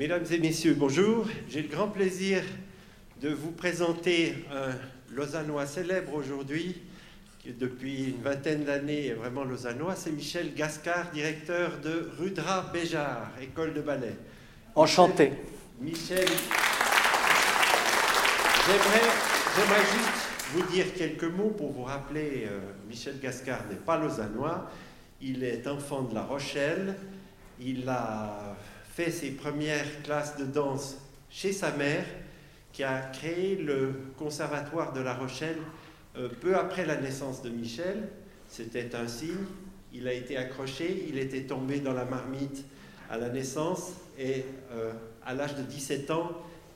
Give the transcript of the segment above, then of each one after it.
Mesdames et messieurs, bonjour. J'ai le grand plaisir de vous présenter un Lausannois célèbre aujourd'hui, qui depuis une vingtaine d'années est vraiment Lausannois. C'est Michel Gascard, directeur de Rudra Béjar, école de ballet. Enchanté. Michel, j'aimerais juste vous dire quelques mots pour vous rappeler, euh, Michel Gascard n'est pas lausannois, il est enfant de La Rochelle, il a fait ses premières classes de danse chez sa mère, qui a créé le conservatoire de La Rochelle euh, peu après la naissance de Michel. C'était un signe, il a été accroché, il était tombé dans la marmite à la naissance et euh, à l'âge de 17 ans,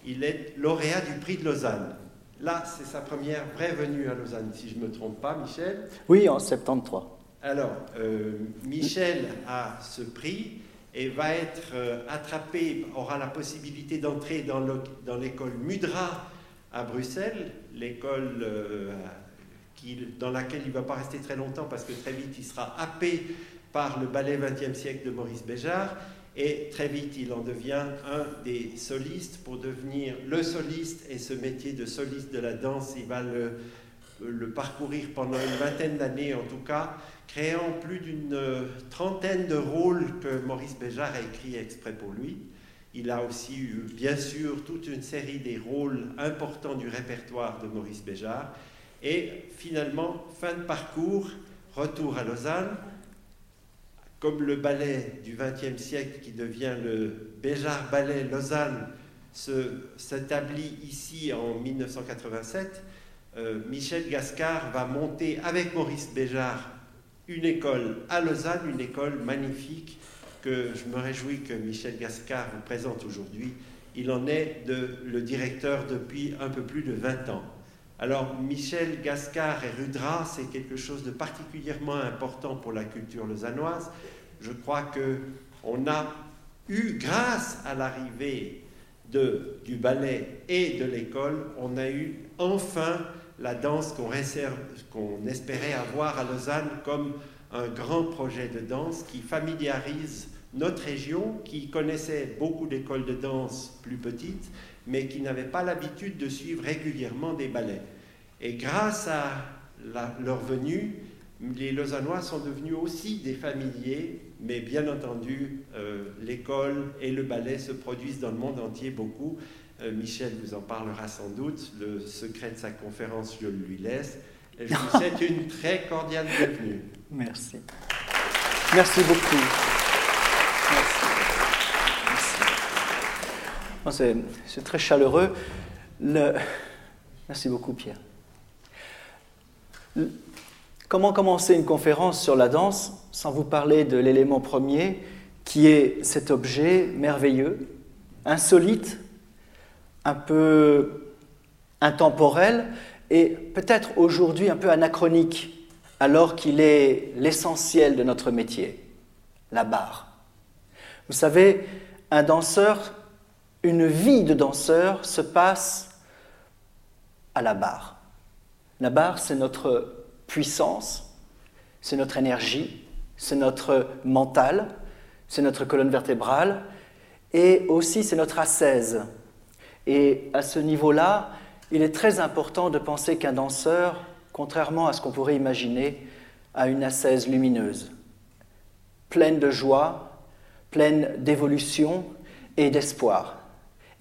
il est lauréat du prix de Lausanne. Là, c'est sa première vraie venue à Lausanne, si je ne me trompe pas, Michel. Oui, en 73. Alors, euh, Michel a ce prix et va être euh, attrapé, aura la possibilité d'entrer dans l'école Mudra à Bruxelles, l'école euh, dans laquelle il ne va pas rester très longtemps parce que très vite il sera happé par le ballet 20e siècle de Maurice Béjart. Et très vite, il en devient un des solistes. Pour devenir le soliste et ce métier de soliste de la danse, il va le, le parcourir pendant une vingtaine d'années en tout cas, créant plus d'une trentaine de rôles que Maurice Béjart a écrit exprès pour lui. Il a aussi eu, bien sûr, toute une série des rôles importants du répertoire de Maurice Béjart. Et finalement, fin de parcours, retour à Lausanne, comme le ballet du XXe siècle qui devient le Béjar Ballet Lausanne s'établit ici en 1987, euh, Michel Gascard va monter avec Maurice Béjart une école à Lausanne, une école magnifique que je me réjouis que Michel Gascard vous présente aujourd'hui. Il en est le directeur depuis un peu plus de 20 ans. Alors Michel Gascard et Rudra, c'est quelque chose de particulièrement important pour la culture lausannoise. Je crois que on a eu, grâce à l'arrivée du ballet et de l'école, on a eu enfin la danse qu'on espérait avoir à Lausanne comme un grand projet de danse qui familiarise notre région, qui connaissait beaucoup d'écoles de danse plus petites, mais qui n'avaient pas l'habitude de suivre régulièrement des ballets. Et grâce à leur venue, les Lausannois sont devenus aussi des familiers, mais bien entendu, euh, l'école et le ballet se produisent dans le monde entier beaucoup. Euh, Michel vous en parlera sans doute. Le secret de sa conférence, je le lui laisse. Je vous souhaite une très cordiale bienvenue. Merci. Merci beaucoup. Merci. C'est très chaleureux. Le... Merci beaucoup, Pierre. Comment commencer une conférence sur la danse sans vous parler de l'élément premier qui est cet objet merveilleux, insolite, un peu intemporel et peut-être aujourd'hui un peu anachronique alors qu'il est l'essentiel de notre métier, la barre. Vous savez, un danseur, une vie de danseur se passe à la barre. La barre, c'est notre puissance, c'est notre énergie, c'est notre mental, c'est notre colonne vertébrale, et aussi c'est notre ascèse. Et à ce niveau-là, il est très important de penser qu'un danseur, contrairement à ce qu'on pourrait imaginer, a une ascèse lumineuse, pleine de joie, pleine d'évolution et d'espoir.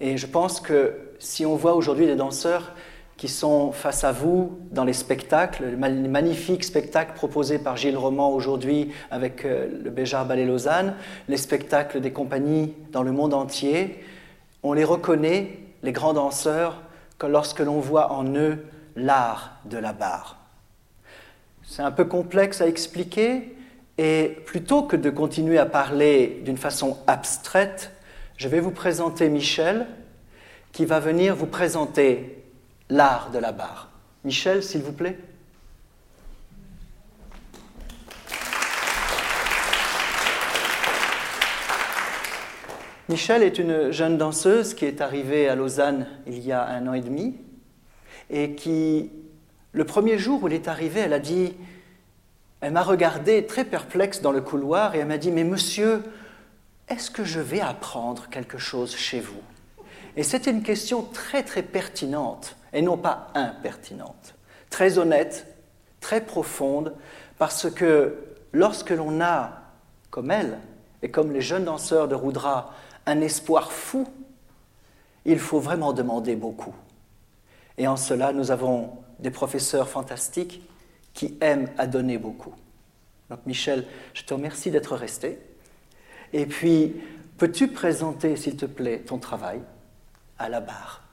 Et je pense que si on voit aujourd'hui des danseurs qui sont face à vous dans les spectacles, les magnifiques spectacles proposés par Gilles Roman aujourd'hui avec euh, le Béjar Ballet Lausanne, les spectacles des compagnies dans le monde entier. On les reconnaît, les grands danseurs, que lorsque l'on voit en eux l'art de la barre. C'est un peu complexe à expliquer et plutôt que de continuer à parler d'une façon abstraite, je vais vous présenter Michel qui va venir vous présenter l'art de la barre. Michel, s'il vous plaît. Michel est une jeune danseuse qui est arrivée à Lausanne il y a un an et demi et qui, le premier jour où elle est arrivée, elle a dit, elle m'a regardé très perplexe dans le couloir et elle m'a dit, mais monsieur, est-ce que je vais apprendre quelque chose chez vous? Et c'est une question très très pertinente, et non pas impertinente, très honnête, très profonde, parce que lorsque l'on a, comme elle, et comme les jeunes danseurs de Roudra, un espoir fou, il faut vraiment demander beaucoup. Et en cela, nous avons des professeurs fantastiques qui aiment à donner beaucoup. Donc Michel, je te remercie d'être resté. Et puis, peux-tu présenter, s'il te plaît, ton travail à la barre?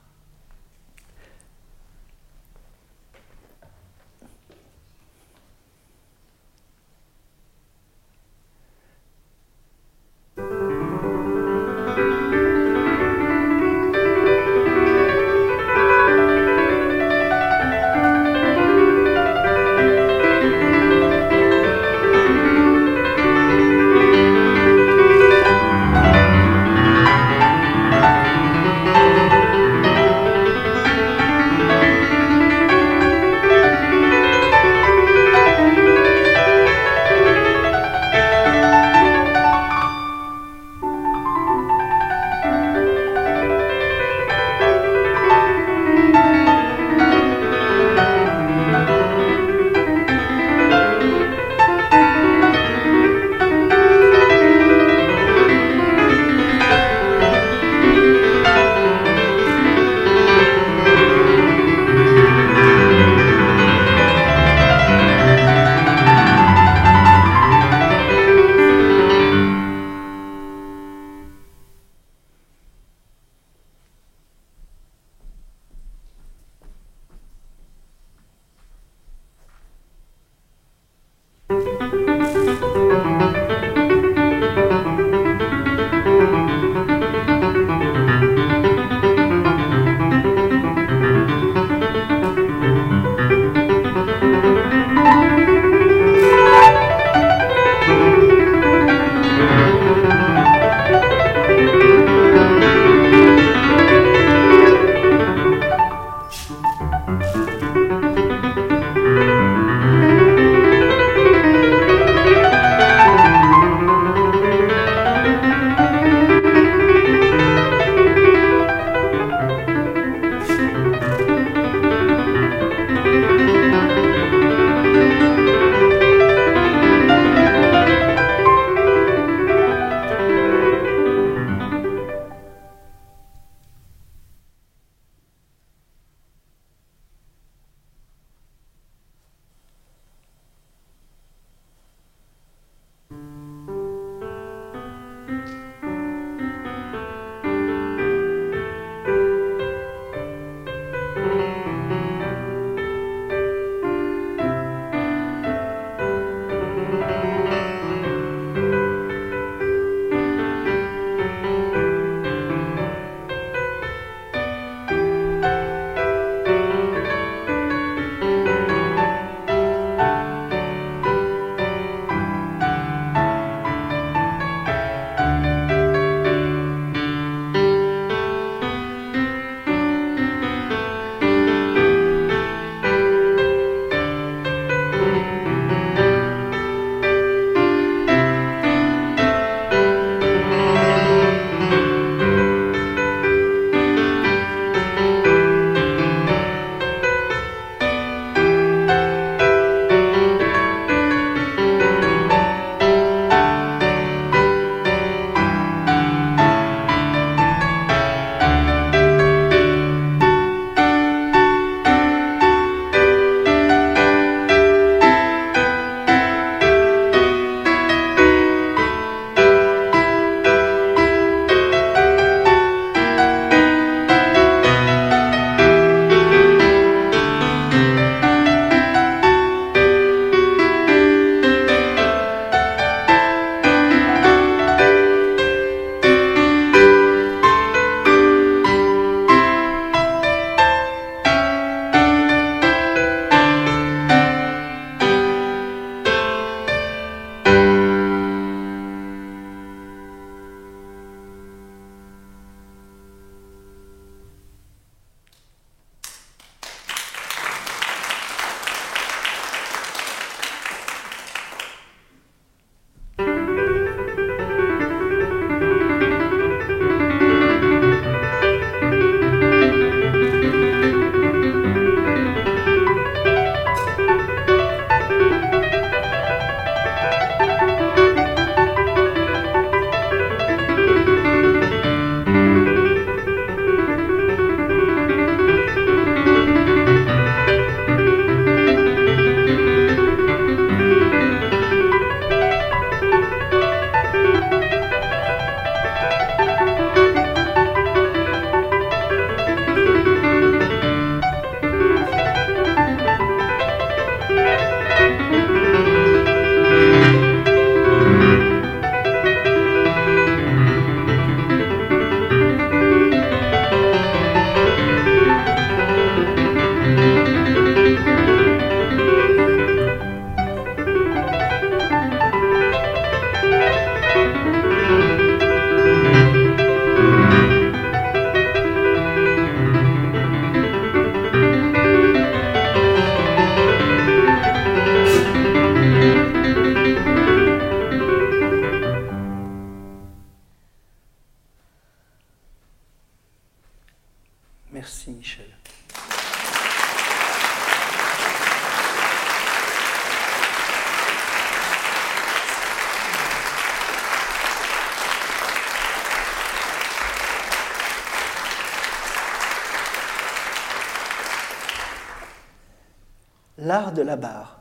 De la barre.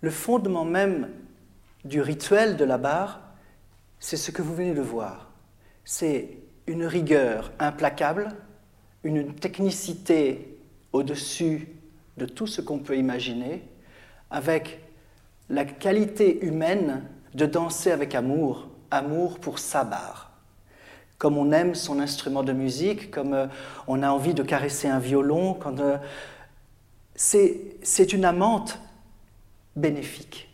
Le fondement même du rituel de la barre, c'est ce que vous venez de voir. C'est une rigueur implacable, une technicité au-dessus de tout ce qu'on peut imaginer, avec la qualité humaine de danser avec amour, amour pour sa barre. Comme on aime son instrument de musique, comme euh, on a envie de caresser un violon, euh, c'est une amante bénéfique.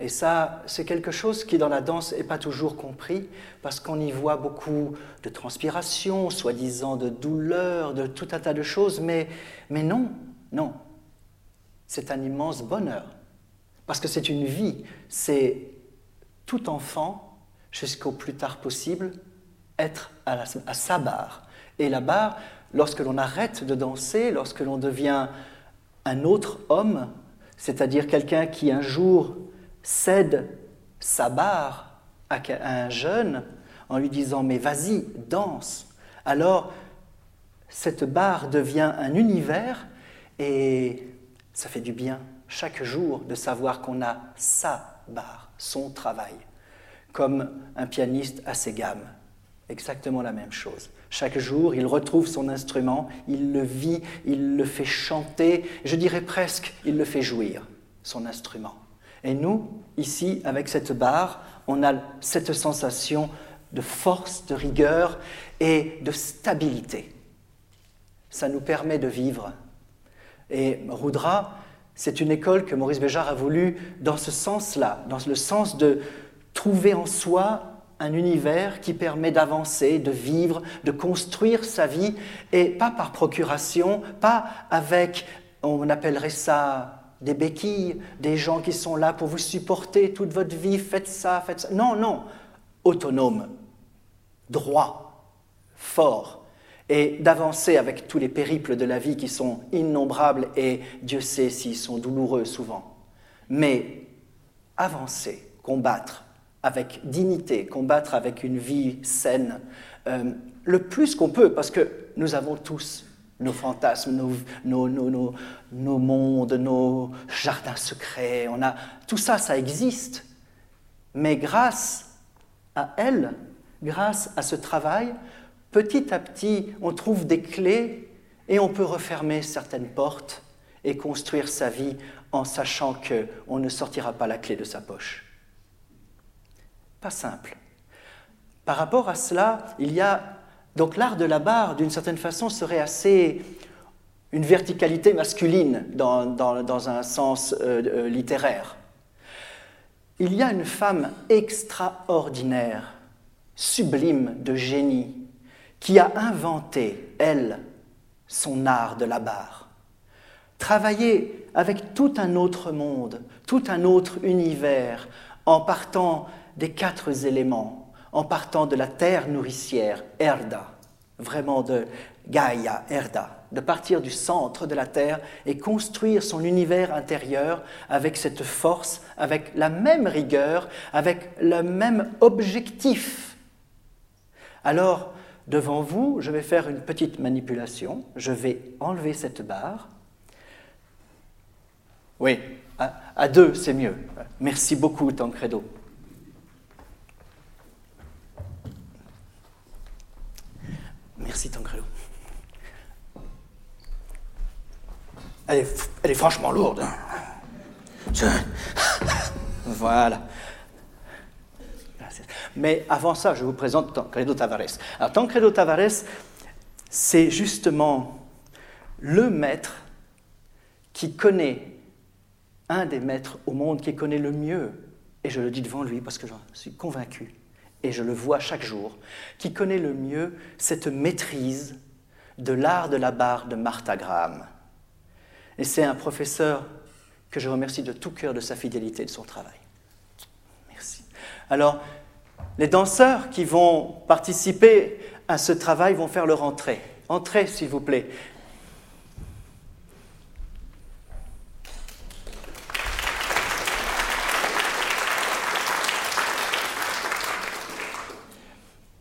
Et ça, c'est quelque chose qui dans la danse n'est pas toujours compris, parce qu'on y voit beaucoup de transpiration, soi-disant de douleur, de tout un tas de choses, mais, non, non. C'est un immense bonheur, parce que c'est une vie, c'est tout enfant, jusqu'au plus tard possible, être à, à sa barre. Et la barre, lorsque l'on arrête de danser, lorsque l'on devient un autre homme, c'est-à-dire quelqu'un qui un jour cède sa barre à un jeune en lui disant Mais vas-y, danse. Alors, cette barre devient un univers et ça fait du bien chaque jour de savoir qu'on a sa barre, son travail, comme un pianiste à ses gammes. Exactement la même chose. Chaque jour, il retrouve son instrument, il le vit, il le fait chanter, je dirais presque, il le fait jouir, son instrument. Et nous, ici, avec cette barre, on a cette sensation de force, de rigueur et de stabilité. Ça nous permet de vivre. Et Roudra, c'est une école que Maurice Béjart a voulu dans ce sens-là, dans le sens de trouver en soi un univers qui permet d'avancer, de vivre, de construire sa vie, et pas par procuration, pas avec, on appellerait ça des béquilles, des gens qui sont là pour vous supporter toute votre vie, faites ça, faites ça. Non, non, autonome, droit, fort, et d'avancer avec tous les périples de la vie qui sont innombrables et Dieu sait s'ils sont douloureux souvent. Mais avancer, combattre avec dignité, combattre avec une vie saine, euh, le plus qu'on peut, parce que nous avons tous nos fantasmes, nos, mondes, nos jardins secrets. On a, tout ça, ça existe. Mais grâce à elle, grâce à ce travail, petit à petit, on trouve des clés et on peut refermer certaines portes et construire sa vie en sachant qu'on ne sortira pas la clé de sa poche. Pas simple. Par rapport à cela, il y a donc l'art de la barre, d'une certaine façon, serait assez une verticalité masculine dans, un sens euh, euh, littéraire. Il y a une femme extraordinaire, sublime de génie, qui a inventé, elle, son art de la barre. Travailler avec tout un autre monde, tout un autre univers, en partant des quatre éléments, en partant de la terre nourricière, Erda, vraiment de Gaïa, Erda, de partir du centre de la terre et construire son univers intérieur avec cette force, avec la même rigueur, avec le même objectif. Alors, devant vous, je vais faire une petite manipulation. Je vais enlever cette barre. Oui, à, deux, c'est mieux. Merci beaucoup, Tancredo. Merci Tancredo. Elle est, elle est franchement lourde. Hein. Voilà. Mais avant ça, je vous présente Tancredo Tavares. Alors Tancredo Tavares, c'est justement le maître qui connaît, un des maîtres au monde qui connaît le mieux, et je le dis devant lui parce que j'en suis convaincu, et je le vois chaque jour, qui connaît le mieux cette maîtrise de l'art de la barre de Martha Graham. Et c'est un professeur que je remercie de tout cœur de sa fidélité et de son travail. Merci. Alors, les danseurs qui vont participer à ce travail vont faire leur entrée. Entrez, s'il vous plaît.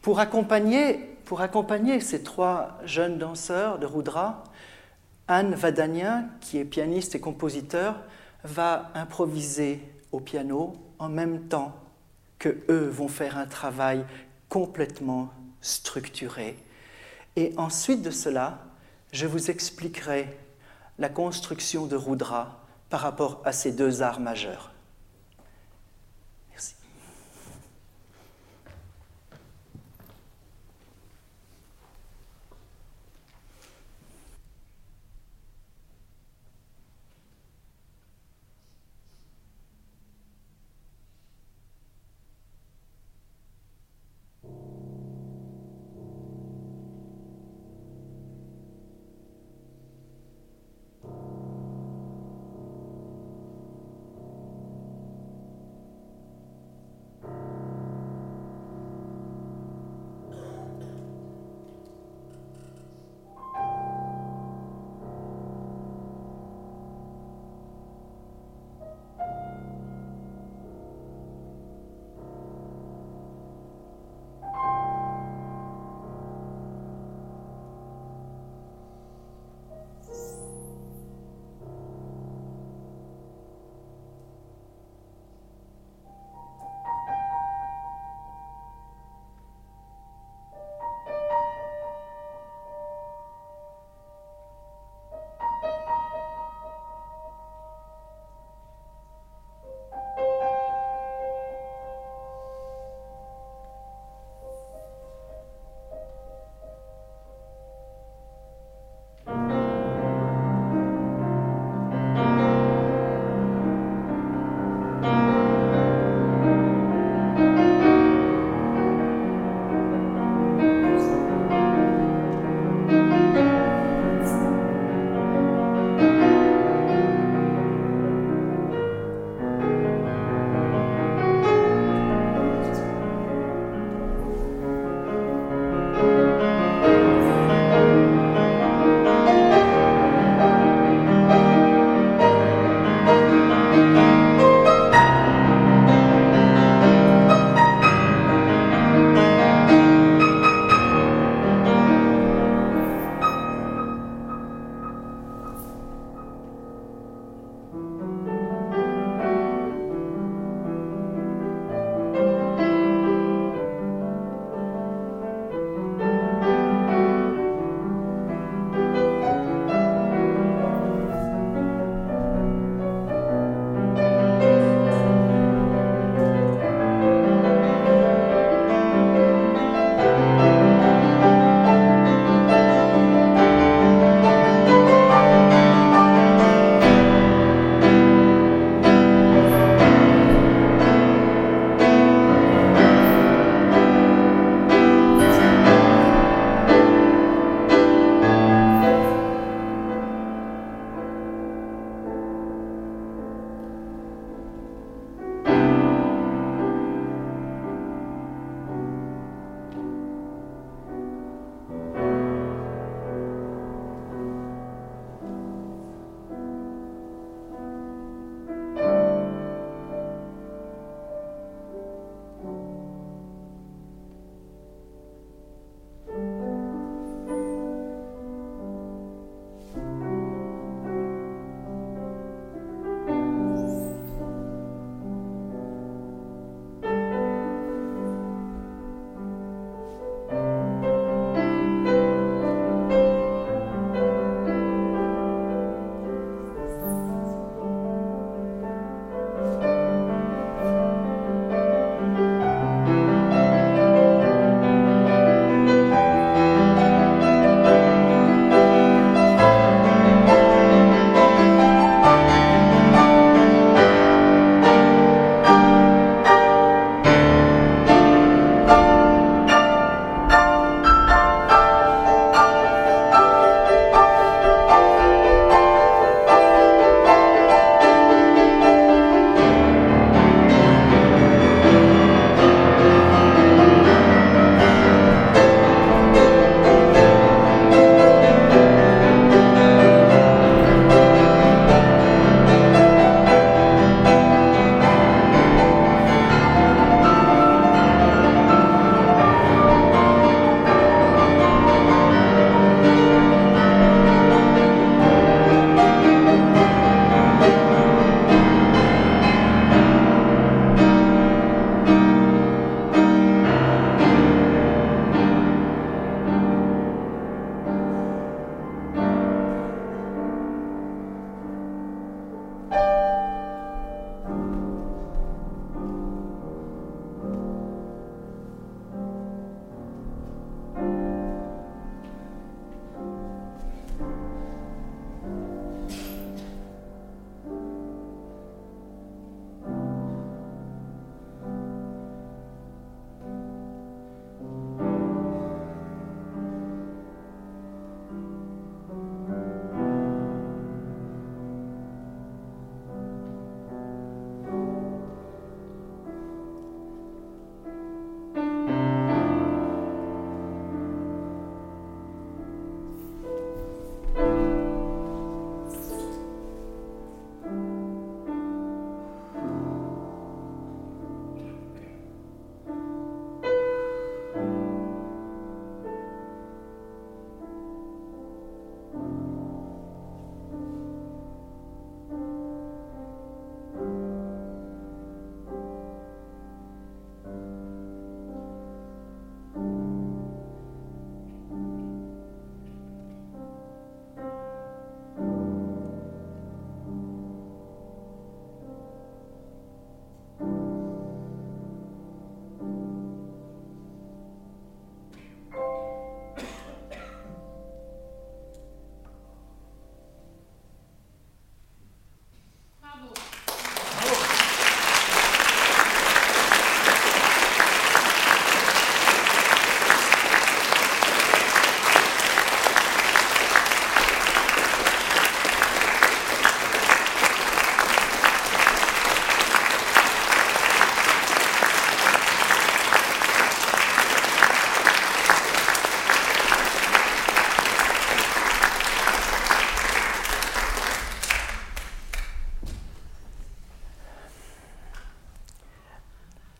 Pour accompagner, ces trois jeunes danseurs de Rudra, Anne Vadanien, qui est pianiste et compositeur, va improviser au piano en même temps que eux vont faire un travail complètement structuré. Et ensuite de cela, je vous expliquerai la construction de Rudra par rapport à ces deux arts majeurs.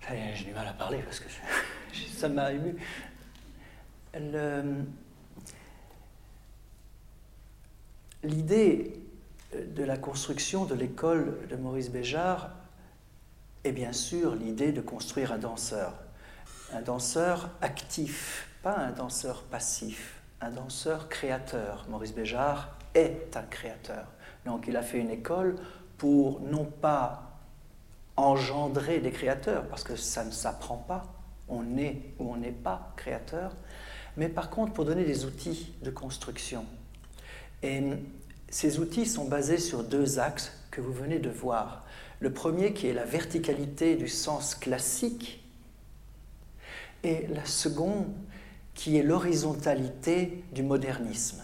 J'ai du mal à parler parce que ça m'a ému. L'idée de la construction de l'école de Maurice Béjart est bien sûr l'idée de construire un danseur. Un danseur actif, pas un danseur passif, un danseur créateur. Maurice Béjart est un créateur. Donc il a fait une école pour non pas engendrer des créateurs, parce que ça ne s'apprend pas, on est ou on n'est pas créateur, mais par contre pour donner des outils de construction. Et ces outils sont basés sur deux axes que vous venez de voir. Le premier qui est la verticalité du sens classique et la seconde qui est l'horizontalité du modernisme.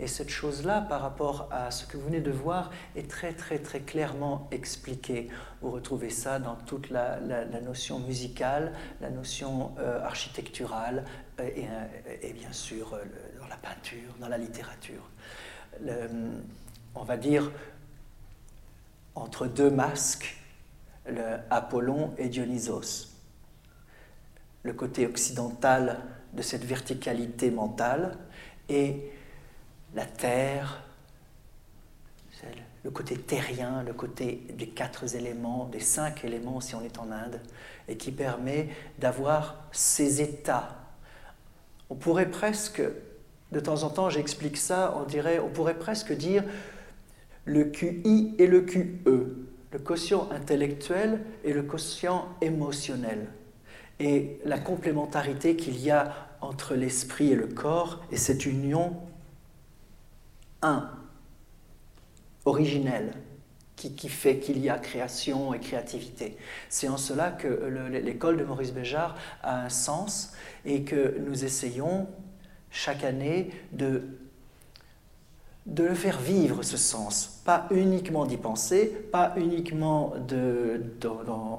Et cette chose-là, par rapport à ce que vous venez de voir, est très très très clairement expliquée. Vous retrouvez ça dans toute la, notion musicale, la notion euh, architecturale euh, et, bien sûr euh, dans la peinture, dans la littérature. on va dire entre deux masques, le Apollon et Dionysos. Le côté occidental de cette verticalité mentale et la terre, le côté terrien, le côté des quatre éléments, des cinq éléments si on est en Inde, et qui permet d'avoir ces états. On pourrait presque, de temps en temps j'explique ça, on dirait, on pourrait presque dire le QI et le QE, le quotient intellectuel et le quotient émotionnel, et la complémentarité qu'il y a entre l'esprit et le corps, et cette union un, originel, qui, fait qu'il y a création et créativité. C'est en cela que l'école de Maurice Béjart a un sens et que nous essayons chaque année de, le faire vivre ce sens, pas uniquement d'y penser, pas uniquement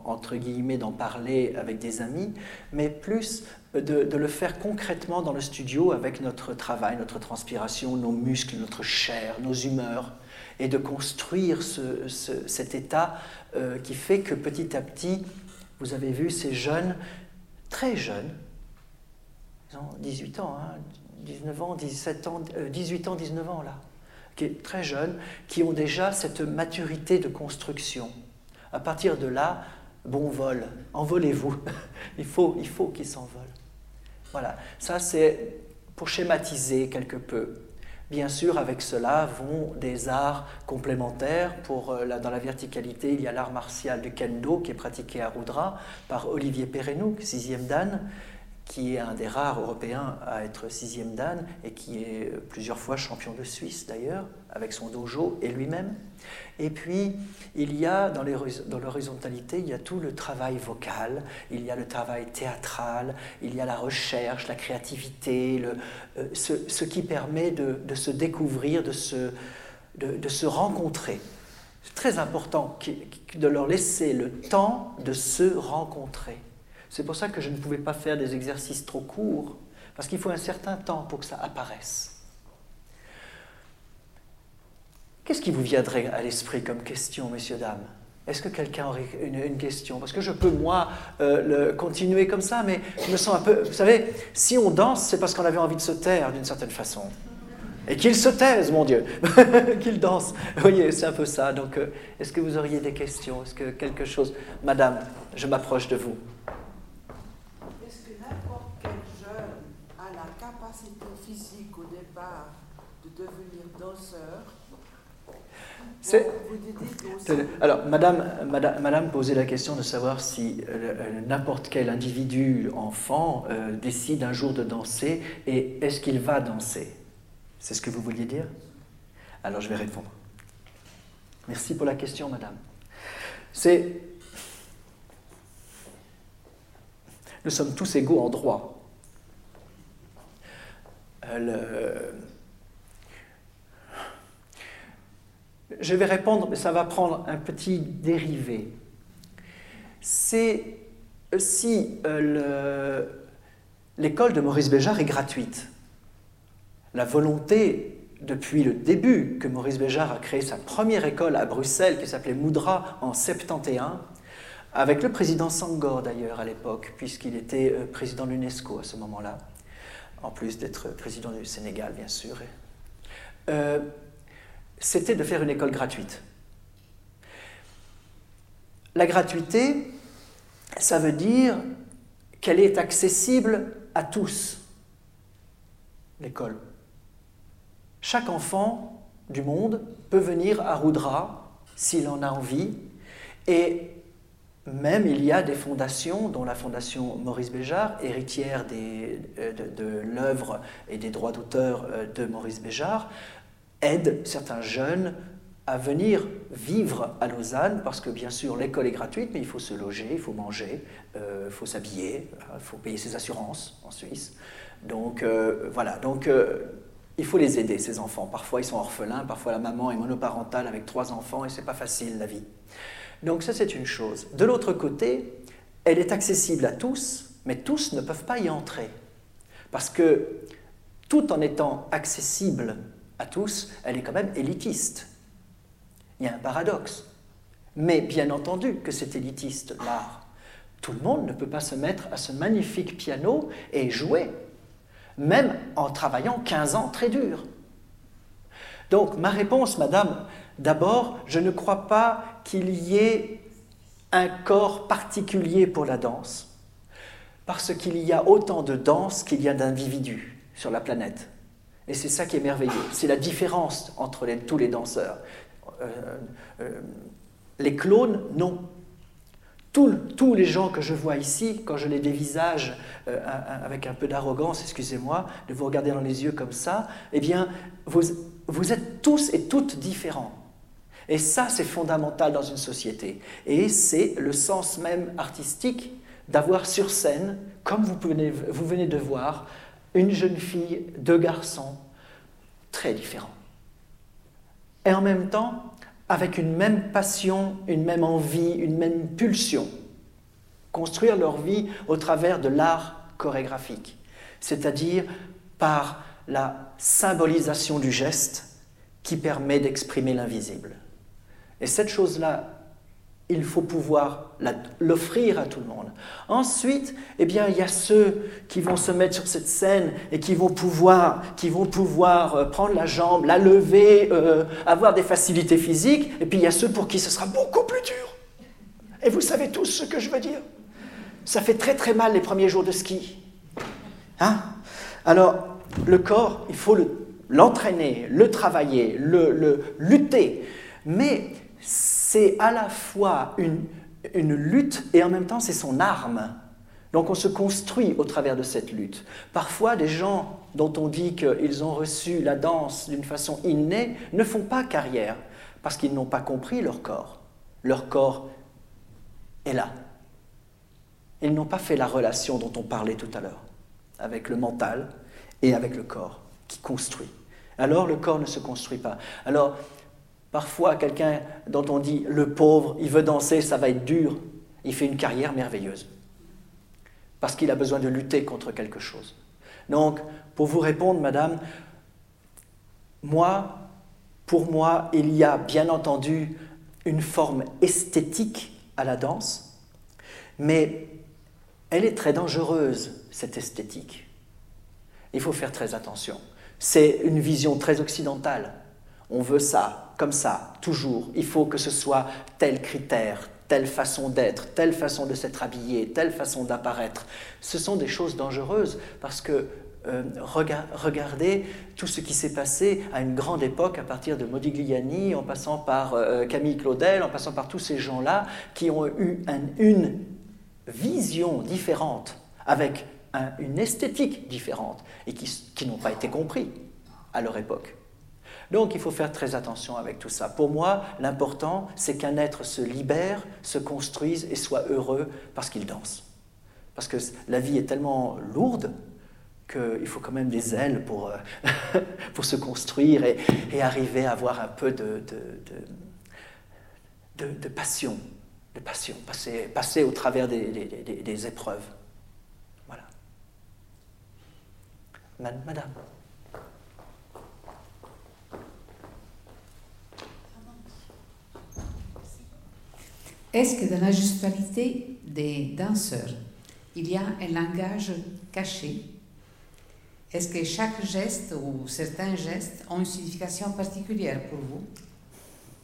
entre guillemets d'en parler avec des amis, mais plus de, le faire concrètement dans le studio avec notre travail, notre transpiration, nos muscles, notre chair, nos humeurs, et de construire cet état euh, qui fait que petit à petit, vous avez vu ces jeunes, très jeunes, ils ont 18 ans, 19 hein, ans, 17 ans, 18 euh, ans, 19 ans là, qui est très jeunes, qui ont déjà cette maturité de construction. À partir de là, bon vol, envolez-vous. il faut, il faut qu'ils s'envolent. Voilà, ça c'est pour schématiser quelque peu. Bien sûr, avec cela vont des arts complémentaires. Pour, euh, dans la verticalité, il y a l'art martial du kendo qui est pratiqué à Roudra par Olivier Perrenouk, sixième dan, qui est un des rares Européens à être sixième dan et qui est plusieurs fois champion de Suisse d'ailleurs, avec son dojo et lui-même. Et puis, il y a dans l'horizontalité, il y a tout le travail vocal, il y a le travail théâtral, il y a la recherche, la créativité, euh, ce, qui permet de, se découvrir, de se, de se rencontrer. C'est très important de leur laisser le temps de se rencontrer. C'est pour ça que je ne pouvais pas faire des exercices trop courts, parce qu'il faut un certain temps pour que ça apparaisse. Qu'est-ce qui vous viendrait à l'esprit comme question, messieurs, dames? Est-ce que quelqu'un aurait une, question? Parce que je peux, moi, euh, le, continuer comme ça, mais je me sens un peu... Vous savez, si on danse, c'est parce qu'on avait envie de se taire d'une certaine façon. Et qu'il se taise, mon Dieu, qu'il danse. Vous voyez, c'est un peu ça. Donc, euh, est-ce que vous auriez des questions? Est-ce que quelque chose... Madame, je m'approche de vous. Est-ce que n'importe quel jeune a la capacité physique au départ de devenir danseur alors, madame, madame, madame, posait la question de savoir si euh, euh, n'importe quel individu, enfant, euh, décide un jour de danser et est-ce qu'il va danser C'est ce que vous vouliez dire? Alors, je vais répondre. Merci pour la question, madame. C'est. Nous sommes tous égaux en droit. Le Je vais répondre, mais ça va prendre un petit dérivé. C'est si euh, l'école de Maurice Béjart est gratuite. La volonté, depuis le début que Maurice Béjart a créé sa première école à Bruxelles, qui s'appelait Moudra en 71, avec le président Sangor d'ailleurs à l'époque, puisqu'il était euh, président de l'UNESCO à ce moment-là, en plus d'être président du Sénégal, bien sûr. Euh, c'était de faire une école gratuite. La gratuité, ça veut dire qu'elle est accessible à tous, l'école. Chaque enfant du monde peut venir à Roudra s'il en a envie, et même il y a des fondations, dont la fondation Maurice Béjart, héritière euh, de, de l'œuvre et des droits d'auteur euh, de Maurice Béjart, aide certains jeunes à venir vivre à Lausanne, parce que bien sûr l'école est gratuite, mais il faut se loger, il faut manger, euh, il faut s'habiller, il faut payer ses assurances en Suisse. Donc voilà, donc il faut les aider, ces enfants. Parfois ils sont orphelins, parfois la maman est monoparentale avec trois enfants et c'est pas facile la vie. Donc ça, c'est une chose. De l'autre côté, elle est accessible à tous, mais tous ne peuvent pas y entrer. Parce que tout en étant accessible à tous, elle est quand même élitiste. Il y a un paradoxe. Mais bien entendu que c'est élitiste, l'art. Tout le monde ne peut pas se mettre à ce magnifique piano et jouer, même en travaillant 15 ans très dur. Donc ma réponse, madame, D'abord, je ne crois pas qu'il y ait un corps particulier pour la danse, parce qu'il y a autant de danse qu'il y a d'individus sur la planète. Et c'est ça qui est merveilleux. C'est la différence entre tous les danseurs. Euh, euh, les clones, non. tous les gens que je vois ici, quand je les dévisage euh, avec un peu d'arrogance, excusez-moi, de vous regarder dans les yeux comme ça, eh bien, vous êtes tous et toutes différents. Et ça, c'est fondamental dans une société. Et c'est le sens même artistique d'avoir sur scène, comme vous venez, vous venez de voir, une jeune fille, deux garçons, très différents. Et en même temps, avec une même passion, une même envie, une même pulsion. Construire leur vie au travers de l'art chorégraphique, c'est-à-dire par la symbolisation du geste qui permet d'exprimer l'invisible. Et cette chose-là, il faut pouvoir l'offrir à tout le monde. Ensuite, eh bien, il y a ceux qui vont se mettre sur cette scène et qui vont pouvoir, qui vont pouvoir euh, prendre la jambe, la lever, euh, avoir des facilités physiques. Et puis il y a ceux pour qui ce sera beaucoup plus dur. Et vous savez tous ce que je veux dire. Ça fait très très mal les premiers jours de ski. Hein? Alors, le corps, il faut l'entraîner, le, travailler, le, le lutter. Mais c'est à la fois une, lutte et en même temps c'est son arme. Donc on se construit au travers de cette lutte. Parfois, des gens dont on dit qu'ils ont reçu la danse d'une façon innée ne font pas carrière parce qu'ils n'ont pas compris leur corps. Leur corps est là. Ils n'ont pas fait la relation dont on parlait tout à l'heure, avec le mental et avec le corps, qui construit. Alors le corps ne se construit pas. Alors Parfois, quelqu'un dont on dit le pauvre, il veut danser, ça va être dur, il fait une carrière merveilleuse. Parce qu'il a besoin de lutter contre quelque chose. Donc, pour vous répondre, madame, moi, pour moi, il y a bien entendu une forme esthétique à la danse, mais elle est très dangereuse, cette esthétique. Il faut faire très attention. C'est une vision très occidentale. On veut ça, comme ça, toujours. Il faut que ce soit tel critère, telle façon d'être, telle façon de s'être habillé, telle façon d'apparaître. Ce sont des choses dangereuses parce que euh, regardez tout ce qui s'est passé à une grande époque, à partir de Modigliani, en passant par euh, Camille Claudel, en passant par tous ces gens-là qui ont eu une vision différente, avec une esthétique différente, et qui n'ont pas été compris à leur époque. Donc il faut faire très attention avec tout ça. Pour moi, l'important, c'est qu'un être se libère, se construise et soit heureux parce qu'il danse. Parce que la vie est tellement lourde qu'il faut quand même des ailes pour, euh, se construire et, arriver à avoir un peu de, passion, de passion, passer, passer au travers des, des épreuves. Voilà. Madame. Est-ce que dans la gestualité des danseurs, il y a un langage caché? Est-ce que chaque geste ou certains gestes ont une signification particulière pour vous?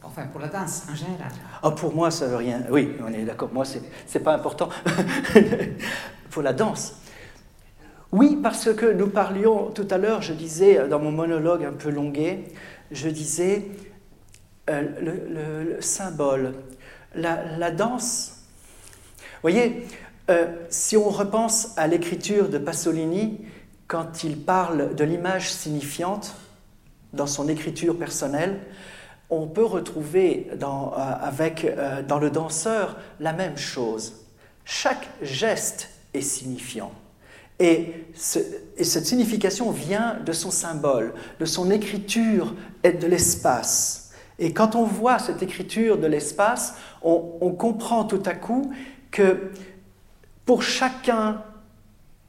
Enfin, pour la danse en général. Ah, pour moi, ça veut rien. Oui, on est d'accord. Moi, c'est pas important. pour la danse. Oui, parce que nous parlions tout à l'heure, je disais dans mon monologue un peu longué, je disais euh, le, symbole, la, danse. Vous voyez, euh, si on repense à l'écriture de Pasolini, quand il parle de l'image signifiante dans son écriture personnelle, on peut retrouver dans, euh, avec, euh, dans le danseur la même chose. Chaque geste est signifiant. Et, cette signification vient de son symbole, de son écriture et de l'espace. Et quand on voit cette écriture de l'espace, on, comprend tout à coup que pour chacun,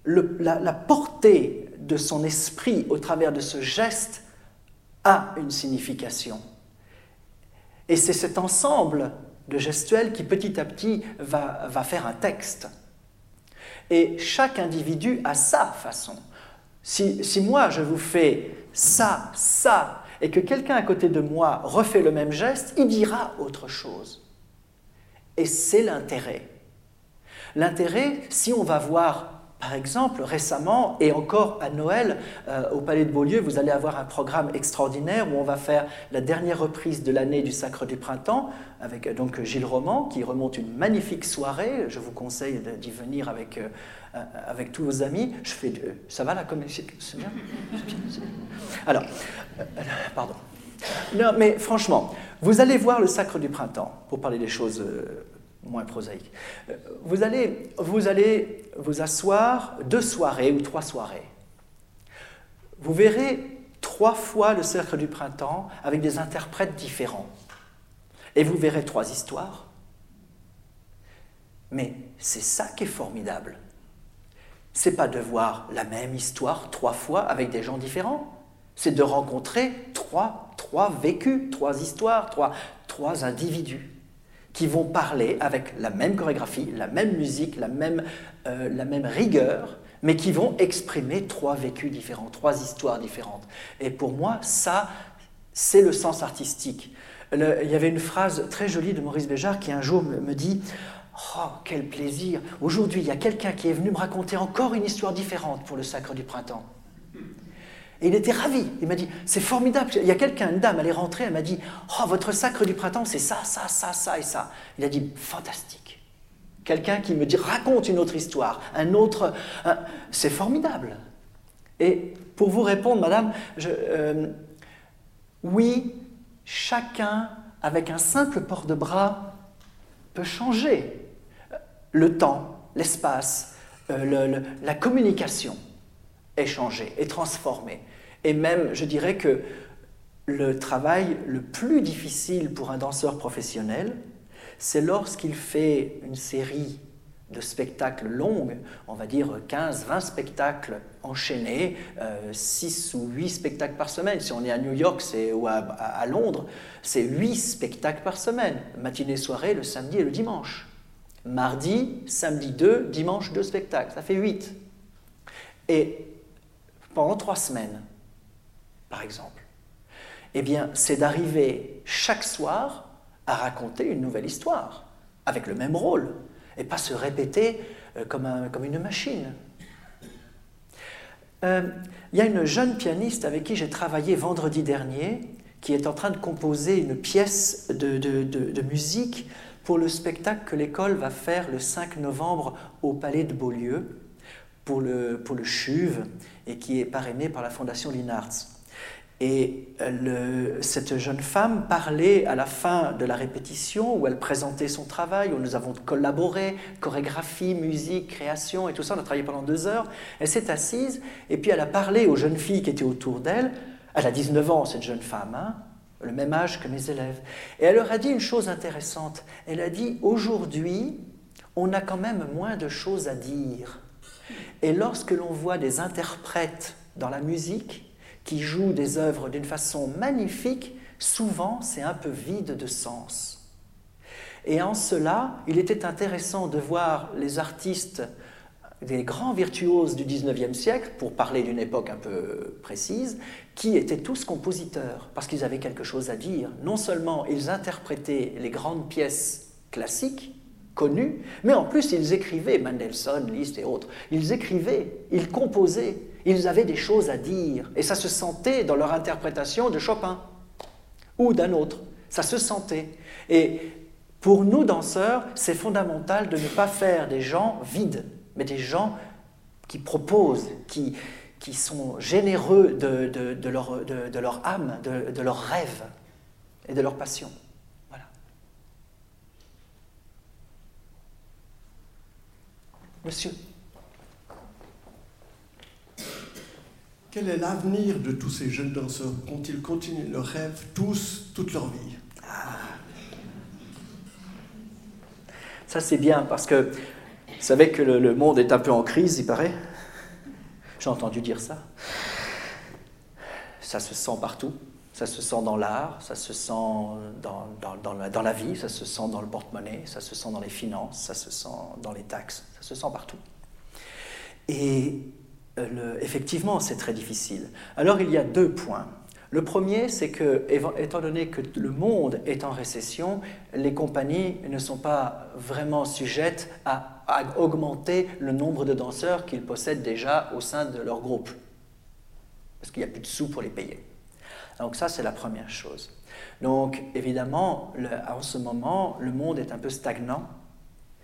la portée de son esprit au travers de ce geste a une signification. Et c'est cet ensemble de gestuels qui petit à petit va, faire un texte. Et chaque individu a sa façon. Si, moi je vous fais ça, ça, et que quelqu'un à côté de moi refait le même geste, il dira autre chose. Et c'est l'intérêt. L'intérêt, si on va voir par exemple, récemment, et encore à Noël, euh, au Palais de Beaulieu, vous allez avoir un programme extraordinaire où on va faire la dernière reprise de l'année du Sacre du Printemps, avec euh, donc Gilles Roman, qui remonte une magnifique soirée. Je vous conseille d'y venir avec, euh, avec tous vos amis. Je fais, ça va la comédie C'est bien Alors, pardon. Non, mais franchement, vous allez voir le Sacre du Printemps, pour parler des choses moins prosaïque. Euh, vous allez, vous allez vous asseoir deux soirées ou trois soirées. Vous verrez trois fois le cercle du printemps avec des interprètes différents. Et vous verrez trois histoires. Mais c'est ça qui est formidable. C'est pas de voir la même histoire trois fois avec des gens différents. C'est de rencontrer trois, trois vécus, trois histoires, trois, trois individus qui vont parler avec la même chorégraphie, la même musique, la même, euh, la même rigueur, mais qui vont exprimer trois vécus différents, trois histoires différentes. Et pour moi, ça, c'est le sens artistique. il y avait une phrase très jolie de Maurice Béjart qui un jour me, dit Oh, quel plaisir Aujourd'hui, il y a quelqu'un qui est venu me raconter encore une histoire différente pour le Sacre du Printemps. Et il était ravi. Il m'a dit, c'est formidable. Il y a quelqu'un, une dame, elle est rentrée, elle m'a dit, oh, votre sacre du printemps, c'est ça, ça, ça, ça et ça. Il a dit, fantastique. Quelqu'un qui me dit, raconte une autre histoire, un autre... c'est formidable. Et pour vous répondre, madame, euh, oui, chacun, avec un simple port de bras, peut changer le temps, l'espace, euh, la communication est changé, est transformé. Et même, je dirais que le travail le plus difficile pour un danseur professionnel, c'est lorsqu'il fait une série de spectacles longs, on va dire 15, 20 spectacles enchaînés, 6 euh, ou 8 spectacles par semaine. Si on est à New York ou à, Londres, c'est 8 spectacles par semaine, matinée, soirée, le samedi et le dimanche. Mardi, samedi 2, dimanche 2 spectacles, ça fait 8. Et pendant trois semaines, par exemple, eh bien, c'est d'arriver chaque soir à raconter une nouvelle histoire, avec le même rôle, et pas se répéter euh, comme, comme une machine. Euh, il y a une jeune pianiste avec qui j'ai travaillé vendredi dernier, qui est en train de composer une pièce de musique pour le spectacle que l'école va faire le 5 novembre au Palais de Beaulieu pour le, pour le CHUV et qui est parrainé par la Fondation Linarts. Et le, cette jeune femme parlait à la fin de la répétition où elle présentait son travail, où nous avons collaboré, chorégraphie, musique, création et tout ça. On a travaillé pendant deux heures. Elle s'est assise et puis elle a parlé aux jeunes filles qui étaient autour d'elle. Elle a 19 ans, cette jeune femme, hein, le même âge que mes élèves. Et elle leur a dit une chose intéressante. Elle a dit Aujourd'hui, on a quand même moins de choses à dire. Et lorsque l'on voit des interprètes dans la musique qui jouent des œuvres d'une façon magnifique, souvent c'est un peu vide de sens. Et en cela, il était intéressant de voir les artistes, des grands virtuoses du XIXe siècle, pour parler d'une époque un peu précise, qui étaient tous compositeurs, parce qu'ils avaient quelque chose à dire. Non seulement ils interprétaient les grandes pièces classiques, connues, mais en plus ils écrivaient, Mendelssohn, Liszt et autres, ils écrivaient, ils composaient, ils avaient des choses à dire, et ça se sentait dans leur interprétation de Chopin ou d'un autre, ça se sentait. Et pour nous, danseurs, c'est fondamental de ne pas faire des gens vides, mais des gens qui proposent, qui, qui sont généreux de, de, leur, de leur, âme, de, leurs rêves et de leur passion. Voilà. Monsieur. Quel est l'avenir de tous ces jeunes danseurs? Vont-ils continuer leurs rêves tous, toute leur vie? Ah. Ça c'est bien parce que vous savez que le, monde est un peu en crise, il paraît. J'ai entendu dire ça. Ça se sent partout. Ça se sent dans l'art, ça se sent dans, dans, la, dans, la, vie, ça se sent dans le porte-monnaie, ça se sent dans les finances, ça se sent dans les taxes, ça se sent partout. Et le, effectivement, c'est très difficile. Alors il y a deux points. Le premier, c'est que, étant donné que le monde est en récession, les compagnies ne sont pas vraiment sujettes à, augmenter le nombre de danseurs qu'ils possèdent déjà au sein de leur groupe. Parce qu'il n'y a plus de sous pour les payer. Donc ça, c'est la première chose. Donc évidemment, en ce moment, le monde est un peu stagnant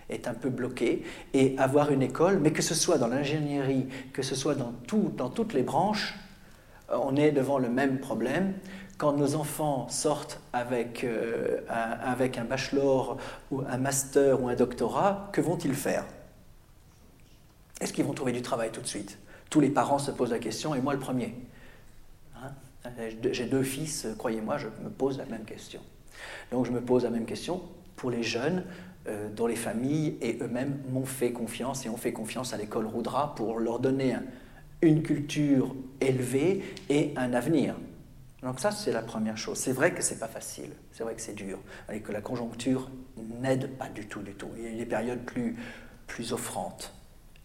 est un peu bloqué, et avoir une école, mais que ce soit dans l'ingénierie, que ce soit dans toutes les branches, euh, on est devant le même problème. Quand nos enfants sortent avec, euh, un, avec un bachelor ou un master ou un doctorat, que vont-ils faire? Est-ce qu'ils vont trouver du travail tout de suite? Tous les parents se posent la question, et moi le premier. Hein? J'ai deux fils, croyez-moi, je me pose la même question. Donc je me pose la même question pour les jeunes, euh, dont les familles et eux-mêmes m'ont fait confiance et ont fait confiance à l'école Roudra pour leur donner une culture élevée et un avenir. Donc ça, c'est la première chose. C'est vrai que c'est pas facile, c'est vrai que c'est dur, et que la conjoncture n'aide pas du tout, du tout. Il y a des périodes plus, plus offrantes.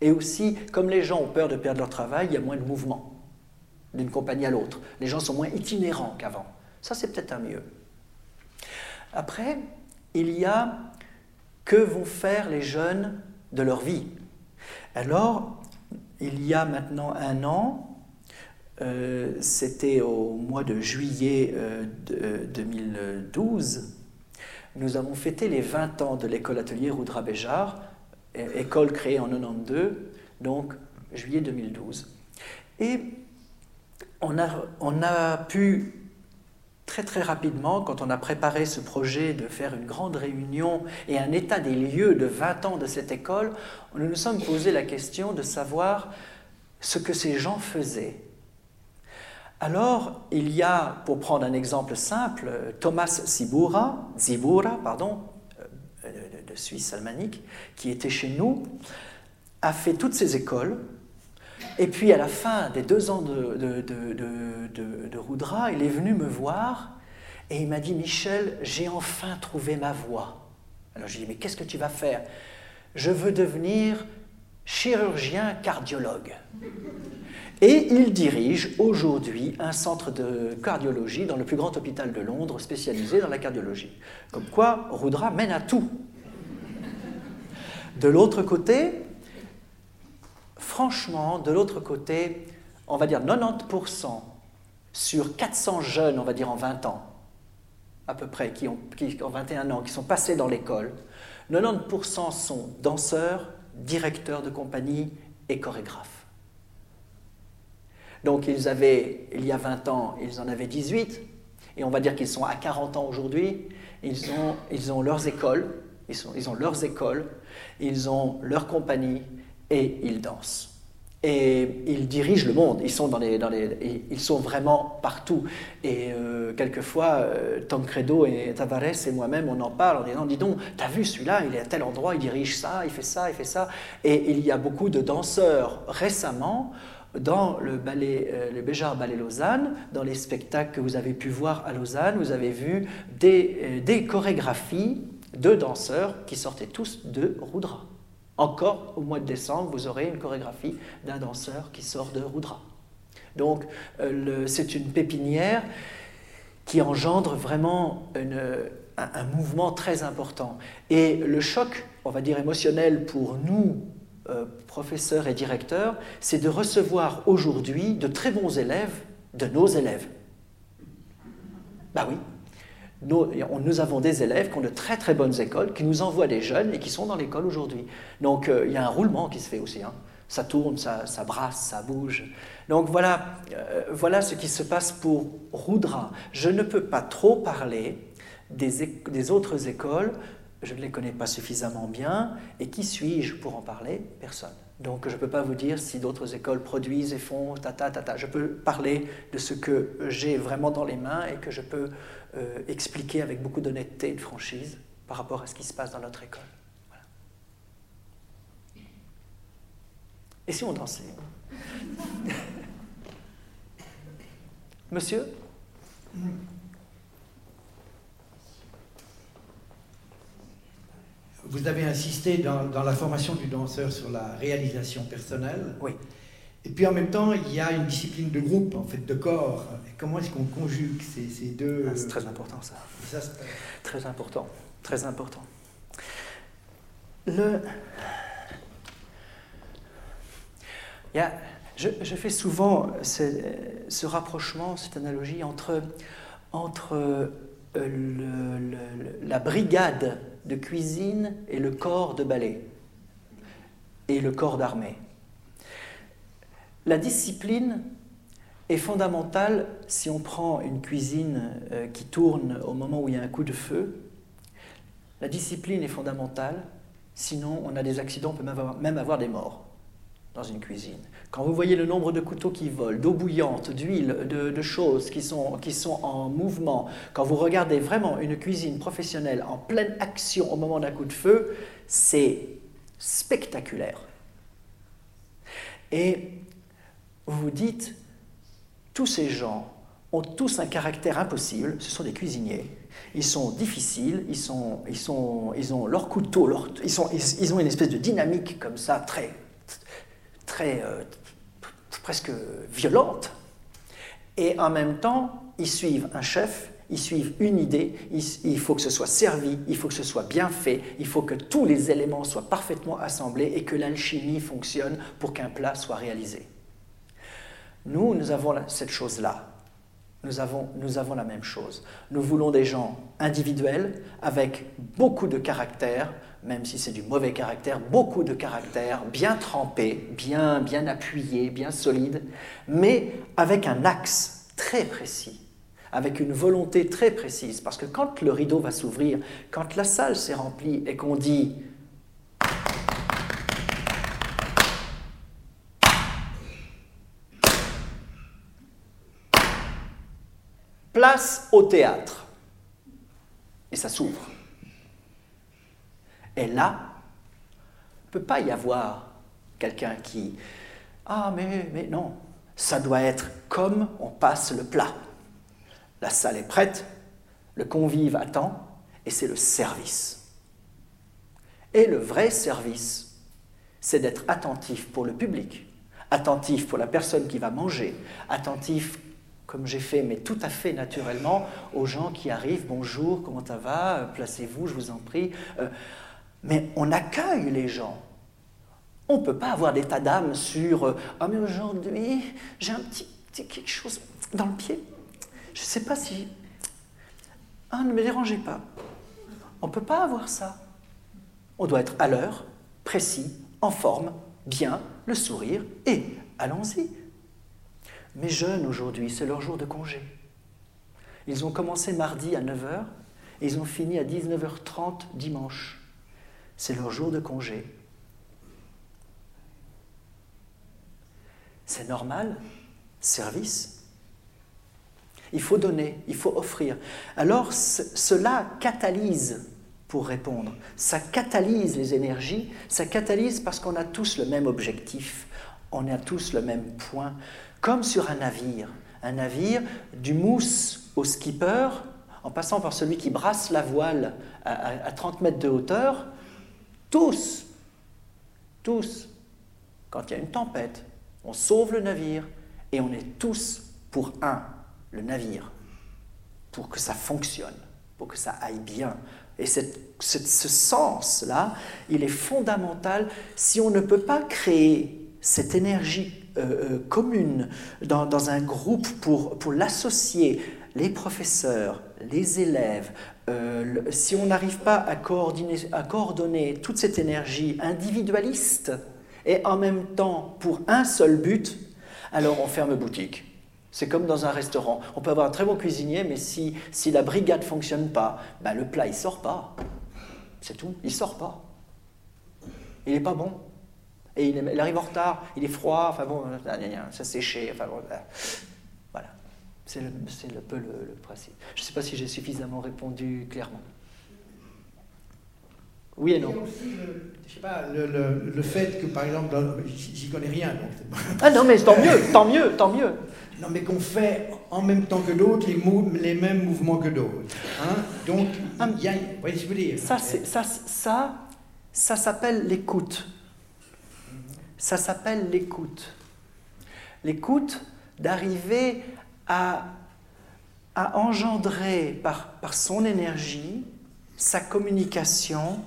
Et aussi, comme les gens ont peur de perdre leur travail, il y a moins de mouvement d'une compagnie à l'autre. Les gens sont moins itinérants qu'avant. Ça, c'est peut-être un mieux. Après, il y a que vont faire les jeunes de leur vie Alors, il y a maintenant un an, euh, c'était au mois de juillet 2012, euh, nous avons fêté les 20 ans de l'école atelier Roudra Béjar, école créée en 92, donc juillet 2012. Et on a, on a pu très très rapidement, quand on a préparé ce projet de faire une grande réunion et un état des lieux de 20 ans de cette école, nous nous sommes posé la question de savoir ce que ces gens faisaient. Alors, il y a, pour prendre un exemple simple, Thomas Zibura, euh, de Suisse almanique, qui était chez nous, a fait toutes ces écoles, et puis à la fin des deux ans de, de, de, de Roudra, il est venu me voir et il m'a dit Michel, j'ai enfin trouvé ma voie. Alors je lui ai dit Mais qu'est-ce que tu vas faire? Je veux devenir chirurgien cardiologue. Et il dirige aujourd'hui un centre de cardiologie dans le plus grand hôpital de Londres spécialisé dans la cardiologie. Comme quoi, Roudra mène à tout. De l'autre côté, franchement, de l'autre côté, on va dire 90% sur 400 jeunes, on va dire en 20 ans, à peu près, qui ont, qui ont 21 ans, qui sont passés dans l'école, 90% sont danseurs, directeurs de compagnie et chorégraphes. Donc ils avaient, il y a 20 ans, ils en avaient 18, et on va dire qu'ils sont à 40 ans aujourd'hui, ils ont, ils ont leurs écoles, ils, sont, ils ont leurs écoles, ils ont leur compagnie, et ils dansent. Et ils dirigent le monde, ils sont, dans les, dans les, ils sont vraiment partout. Et euh, quelquefois, euh, Tom Credo et Tavares et moi-même, on en parle en disant Dis donc, t'as vu celui-là, il est à tel endroit, il dirige ça, il fait ça, il fait ça. Et il y a beaucoup de danseurs récemment dans le, ballet, euh, le Béjar Ballet Lausanne, dans les spectacles que vous avez pu voir à Lausanne, vous avez vu des, des chorégraphies deux danseurs qui sortaient tous de Rudra. Encore au mois de décembre, vous aurez une chorégraphie d'un danseur qui sort de Rudra. Donc euh, c'est une pépinière qui engendre vraiment un, mouvement très important. Et le choc, on va dire émotionnel pour nous, euh, professeurs et directeurs, c'est de recevoir aujourd'hui de très bons élèves de nos élèves. Ben oui, nous, avons des élèves qui ont de très très bonnes écoles, qui nous envoient des jeunes et qui sont dans l'école aujourd'hui. Donc euh, il y a un roulement qui se fait aussi. Hein. Ça tourne, ça, brasse, ça bouge. Donc voilà, euh, voilà ce qui se passe pour Rudra. Je ne peux pas trop parler des autres écoles, je ne les connais pas suffisamment bien, et qui suis-je pour en parler? Personne. Donc je ne peux pas vous dire si d'autres écoles produisent et font ta ta ta ta. Je peux parler de ce que j'ai vraiment dans les mains et que je peux euh, expliquer avec beaucoup d'honnêteté et de franchise par rapport à ce qui se passe dans notre école. Et si on dansait? Monsieur? Vous avez insisté dans, dans, la formation du danseur sur la réalisation personnelle. Oui. Et puis en même temps, il y a une discipline de groupe, en fait, de corps. Et comment est-ce qu'on conjugue ces, ces deux... Ah, c'est très important ça. ça très important, très important. Le... Il y a... je, je, fais souvent ce, ce, rapprochement, cette analogie entre, entre euh, la brigade de cuisine et le corps de ballet et le corps d'armée. La discipline est fondamentale si on prend une cuisine euh, qui tourne au moment où il y a un coup de feu. La discipline est fondamentale, sinon on a des accidents, on peut même avoir, des morts dans une cuisine. Quand vous voyez le nombre de couteaux qui volent, d'eau bouillante, d'huile, de, choses qui sont, qui sont en mouvement, quand vous regardez vraiment une cuisine professionnelle en pleine action au moment d'un coup de feu, c'est spectaculaire. Et vous vous dites, tous ces gens ont tous un caractère impossible, ce sont des cuisiniers. Ils sont difficiles, ils, sont, ils, sont, ils ont leur couteau, ils, sont, ils, ont une espèce de dynamique comme ça, très, très euh, presque violente. Et en même temps, ils suivent un chef, ils suivent une idée, il, faut que ce soit servi, il faut que ce soit bien fait, il faut que tous les éléments soient parfaitement assemblés et que l'alchimie fonctionne pour qu'un plat soit réalisé. Nous, nous avons cette chose-là. Nous avons, nous avons la même chose. Nous voulons des gens individuels avec beaucoup de caractère, même si c'est du mauvais caractère, beaucoup de caractère, bien trempé, bien, bien appuyé, bien solide, mais avec un axe très précis, avec une volonté très précise. Parce que quand le rideau va s'ouvrir, quand la salle s'est remplie et qu'on dit Place au théâtre. Et ça s'ouvre. Et là, il ne peut pas y avoir quelqu'un qui... Ah, mais, mais non, ça doit être comme on passe le plat. La salle est prête, le convive attend, et c'est le service. Et le vrai service, c'est d'être attentif pour le public, attentif pour la personne qui va manger, attentif comme j'ai fait, mais tout à fait naturellement, aux gens qui arrivent, bonjour, comment ça va, placez-vous, je vous en prie. Euh, mais on accueille les gens. On ne peut pas avoir d'état d'âme sur Ah, mais aujourd'hui, j'ai un petit, petit, quelque chose dans le pied. Je ne sais pas si. Ah, ne me dérangez pas. On ne peut pas avoir ça. On doit être à l'heure, précis, en forme, bien, le sourire, et allons-y. Mes jeunes aujourd'hui, c'est leur jour de congé. Ils ont commencé mardi à 9h et ils ont fini à 19h30 dimanche. C'est leur jour de congé. C'est normal, service. Il faut donner, il faut offrir. Alors cela catalyse pour répondre. Ça catalyse les énergies, ça catalyse parce qu'on a tous le même objectif, on a tous le même point comme sur un navire. Un navire, du mousse au skipper, en passant par celui qui brasse la voile à, à 30 mètres de hauteur, tous, tous, quand il y a une tempête, on sauve le navire et on est tous pour un, le navire, pour que ça fonctionne, pour que ça aille bien. Et cette- ce sens-là, il est fondamental si on ne peut pas créer cette énergie euh, euh, commune dans, dans un groupe pour, pour l'associer, les professeurs, les élèves, euh, si on n'arrive pas à coordonner, toute cette énergie individualiste et en même temps pour un seul but, alors on ferme boutique. C'est comme dans un restaurant. On peut avoir un très bon cuisinier, mais si, si la brigade ne fonctionne pas, ben le plat, il sort pas. C'est tout, il sort pas. Il n'est pas bon. Et il, arrive en retard, il est froid, enfin bon, euh, ça séché, enfin voilà. C'est un peu le, le principe. Je ne sais pas si j'ai suffisamment répondu clairement. Oui et non. aussi le, je sais pas, le, le- le fait que, par exemple, j'y connais rien, donc Ah non, mais tant mieux, tant mieux, tant mieux. Non, mais qu'on fait en même temps que d'autres les, les mêmes mouvements que d'autres. Hein Donc, il y a, vous voyez ce que je veux dire? Ça, ça, ça, ça s'appelle l'écoute. Ça s'appelle l'écoute. L'écoute d'arriver à, engendrer par, son énergie sa communication,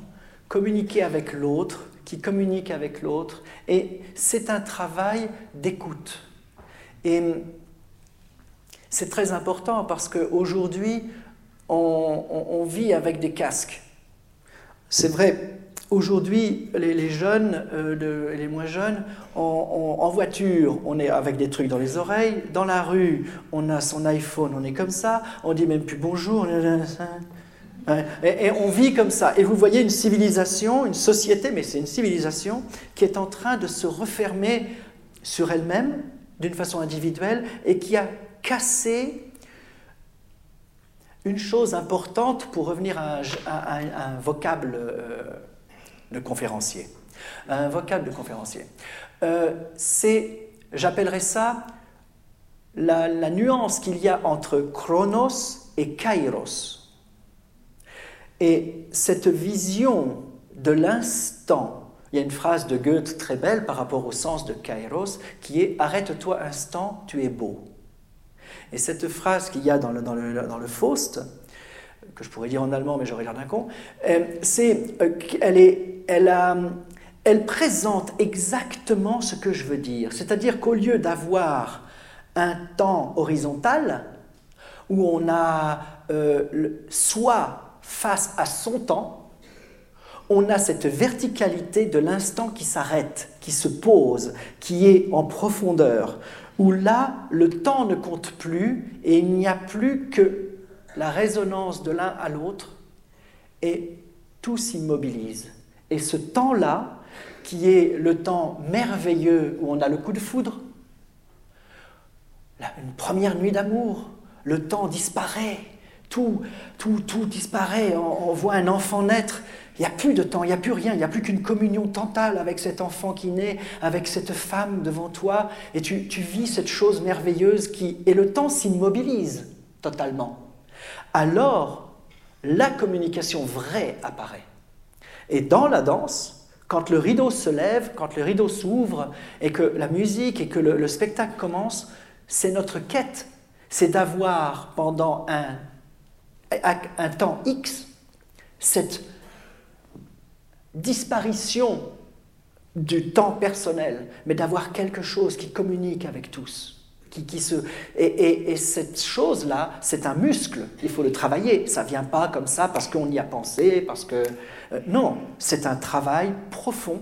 communiquer avec l'autre, qui communique avec l'autre. Et c'est un travail d'écoute. Et c'est très important parce qu'aujourd'hui, on- on vit avec des casques. C'est vrai, aujourd'hui, les, jeunes euh, les moins jeunes, en voiture, on est avec des trucs dans les oreilles. Dans la rue, on a son iPhone, on est comme ça. On dit même plus bonjour. Et, on vit comme ça. Et vous voyez une civilisation, une société, mais c'est une civilisation qui est en train de se refermer sur elle-même d'une façon individuelle et qui a cassé une chose importante pour revenir à un vocable euh, de conférencier. Un vocable de conférencier. Euh, c'est, j'appellerais ça la, nuance qu'il y a entre chronos et kairos. Et cette vision de l'instant, il y a une phrase de Goethe très belle par rapport au sens de kairos qui est Arrête-toi instant, tu es beau. Et cette phrase qu'il y a dans le, dans le Faust, que je pourrais dire en allemand, mais j'aurais l'air d'un con, euh, c'est euh, qu'elle est, elle, a- elle présente exactement ce que je veux dire. C'est-à-dire qu'au lieu d'avoir un temps horizontal, où on a euh, soit face à son temps, on a cette verticalité de l'instant qui s'arrête, qui se pose, qui est en profondeur, où là, le temps ne compte plus et il n'y a plus que la résonance de l'un à l'autre et tout s'immobilise. Et ce temps-là, qui est le temps merveilleux où on a le coup de foudre, une première nuit d'amour, le temps disparaît, tout, tout, tout disparaît, on, voit un enfant naître, il n'y a plus de temps, il n'y a plus rien, il n'y a plus qu'une communion totale avec cet enfant qui naît, avec cette femme devant toi, et tu, tu vis cette chose merveilleuse qui... Et le temps s'immobilise totalement. Alors, la communication vraie apparaît. Et dans la danse, quand le rideau se lève, quand le rideau s'ouvre, et que la musique et que le, le spectacle commence, c'est notre quête, c'est d'avoir pendant un temps X cette disparition du temps personnel, mais d'avoir quelque chose qui communique avec tous. Qui, qui se... et, et- et cette chose-là, c'est un muscle, il faut le travailler. Ça ne vient pas comme ça parce qu'on y a pensé, parce que... euh, non, c'est un travail profond,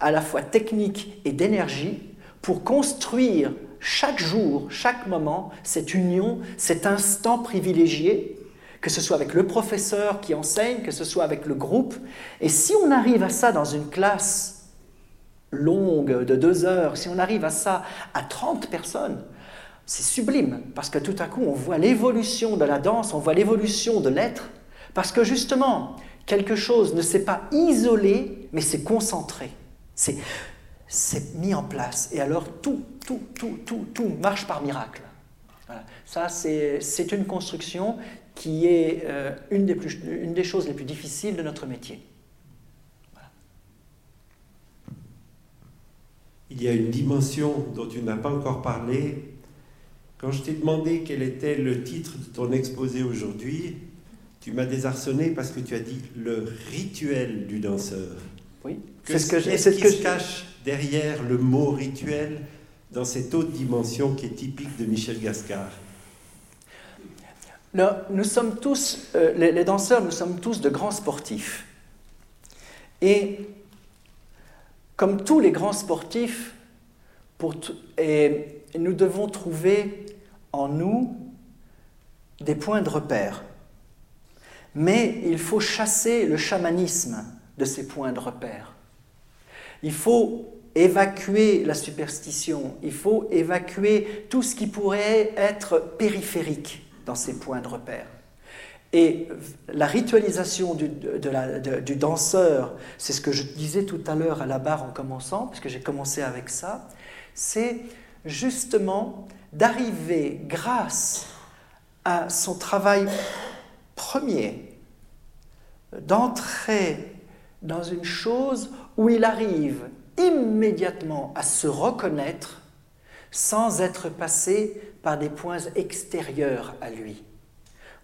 à la fois technique et d'énergie, pour construire chaque jour, chaque moment, cette union, cet instant privilégié, que ce soit avec le professeur qui enseigne, que ce soit avec le groupe. Et si on arrive à ça dans une classe longue de deux heures, si on arrive à ça à 30 personnes, c'est sublime, parce que tout à coup, on voit l'évolution de la danse, on voit l'évolution de l'être, parce que justement, quelque chose ne s'est pas isolé, mais c'est concentré. C'est, mis en place. Et alors, tout, tout, tout, tout, tout marche par miracle. Ça, c'est une construction qui est euh, une, des plus, une des choses les plus difficiles de notre métier. Il y a une dimension dont tu n'as pas encore parlé. Quand je t'ai demandé quel était le titre de ton exposé aujourd'hui, tu m'as désarçonné parce que tu as dit le rituel du danseur. Oui, c'est ce que Qu'est-ce qui se cache derrière le mot rituel dans cette autre dimension qui est typique de Michel Gascard? Nous sommes tous, euh, les, danseurs, nous sommes tous de grands sportifs. Et comme tous les grands sportifs, et nous devons trouver en nous des points de repère. Mais il faut chasser le chamanisme de ces points de repère. Il faut évacuer la superstition, il faut évacuer tout ce qui pourrait être périphérique dans ces points de repère. Et la ritualisation du, danseur, c'est ce que je disais tout à l'heure à la barre en commençant, puisque j'ai commencé avec ça, c'est justement d'arriver grâce à son travail premier, d'entrer dans une chose où il arrive immédiatement à se reconnaître sans être passé par des points extérieurs à lui.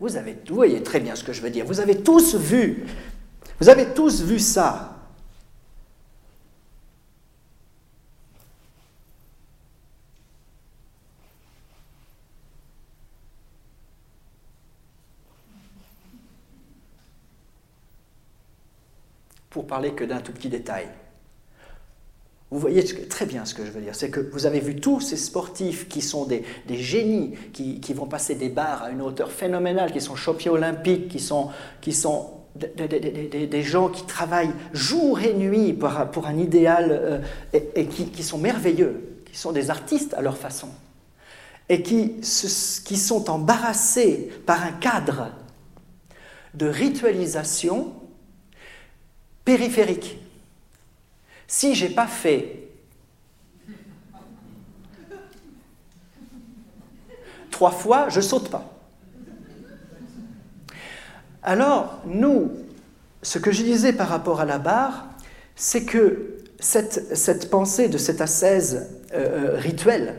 Vous, avez, vous voyez très bien ce que je veux dire. Vous avez tous vu, vous avez tous vu ça. Pour parler que d'un tout petit détail. Vous voyez très bien ce que je veux dire. C'est que vous avez vu tous ces sportifs qui sont des, génies, qui, vont passer des barres à une hauteur phénoménale, qui sont champions olympiques, qui sont, qui sont des, gens qui travaillent jour et nuit pour, pour un idéal euh, et, qui, sont merveilleux, qui sont des artistes à leur façon, et qui, qui sont embarrassés par un cadre de ritualisation périphérique. Si j'ai pas fait trois fois, je saute pas. Alors, nous, ce que je disais par rapport à la barre, c'est que cette, pensée de cette ascèse euh, euh, rituelle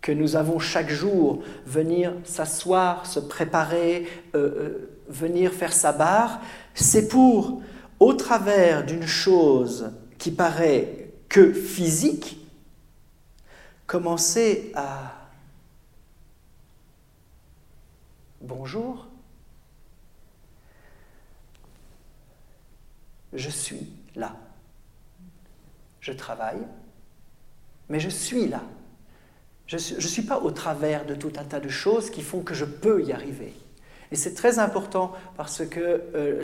que nous avons chaque jour, venir s'asseoir, se préparer, euh, venir faire sa barre, c'est pour, au travers d'une chose qui paraît que physique, commencer à bonjour, je suis là. Je travaille, mais je suis là. Je ne suis, pas au travers de tout un tas de choses qui font que je peux y arriver. Et c'est très important parce que euh,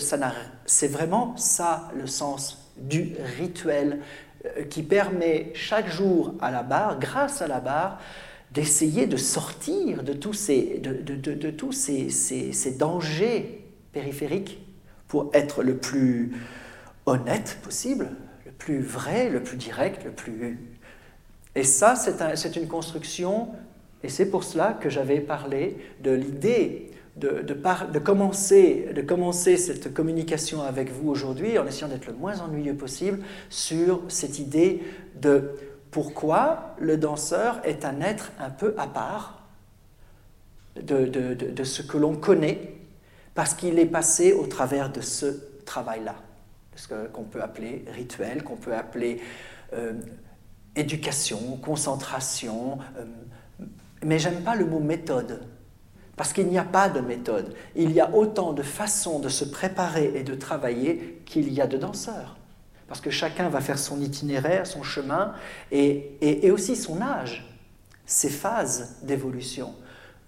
c'est vraiment ça le sens du rituel euh, qui permet chaque jour à la barre, grâce à la barre, d'essayer de sortir de tous, ces, de, tous ces, ces, dangers périphériques pour être le plus honnête possible, le plus vrai, le plus direct, le plus... Et ça, c'est une construction, et c'est pour cela que j'avais parlé de l'idée de, commencer, cette communication avec vous aujourd'hui en essayant d'être le moins ennuyeux possible sur cette idée de pourquoi le danseur est un être un peu à part de, de ce que l'on connaît, parce qu'il est passé au travers de ce travail-là, ce qu'on peut appeler rituel, qu'on peut appeler euh, éducation, concentration, euh, mais j'aime pas le mot méthode. Parce qu'il n'y a pas de méthode. Il y a autant de façons de se préparer et de travailler qu'il y a de danseurs. Parce que chacun va faire son itinéraire, son chemin, et, aussi son âge, ses phases d'évolution.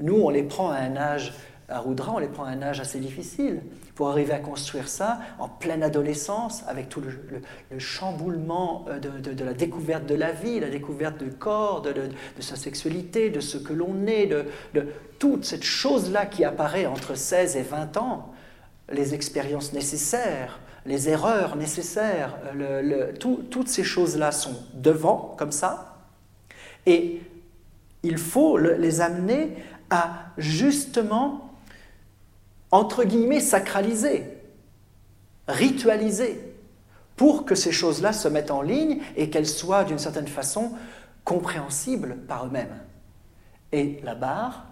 Nous, on les prend à un âge, à Roudra, on les prend à un âge assez difficile pour arriver à construire ça en pleine adolescence, avec tout le, chamboulement euh, de, la découverte de la vie, la découverte du corps, de, sa sexualité, de ce que l'on est, de, toute cette chose-là qui apparaît entre 16 et 20 ans, les expériences nécessaires, les erreurs nécessaires, toutes ces choses-là sont devant, comme ça, et il faut les amener à justement, entre guillemets, sacraliser, ritualiser, pour que ces choses-là se mettent en ligne et qu'elles soient d'une certaine façon compréhensibles par eux-mêmes. Et la barre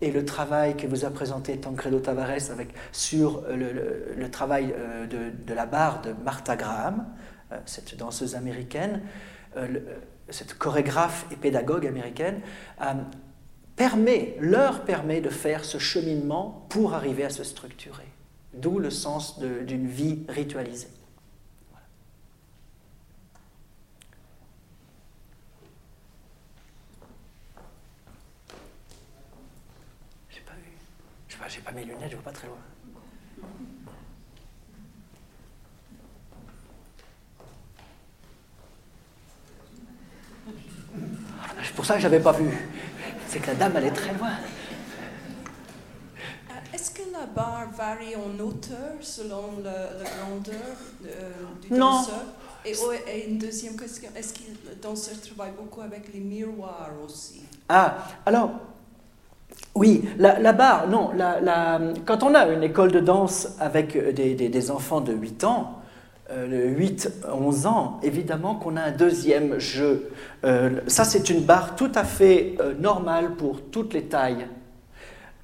et le travail que vous a présenté Tancredo Tavares avec, sur le, travail euh, de, la barre de Martha Graham, euh, cette danseuse américaine, euh, cette chorégraphe et pédagogue américaine, permet, leur permet de faire ce cheminement pour arriver à se structurer. D'où le sens d'une vie ritualisée. j'ai pas mes lunettes, je vois pas très loin. C'est pour ça que je n'avais pas vu. C'est que la dame, elle est très loin. Euh, est-ce que la barre varie en hauteur selon la grandeur euh, du danseur et, et, une deuxième question, est-ce que le danseur travaille beaucoup avec les miroirs aussi? Ah, alors, oui, la, barre, non. quand on a une école de danse avec euh, des, enfants de 8 ans, 8, euh, 11 ans, évidemment qu'on a un deuxième jeu. Euh, ça, c'est une barre tout à fait normale pour toutes les tailles.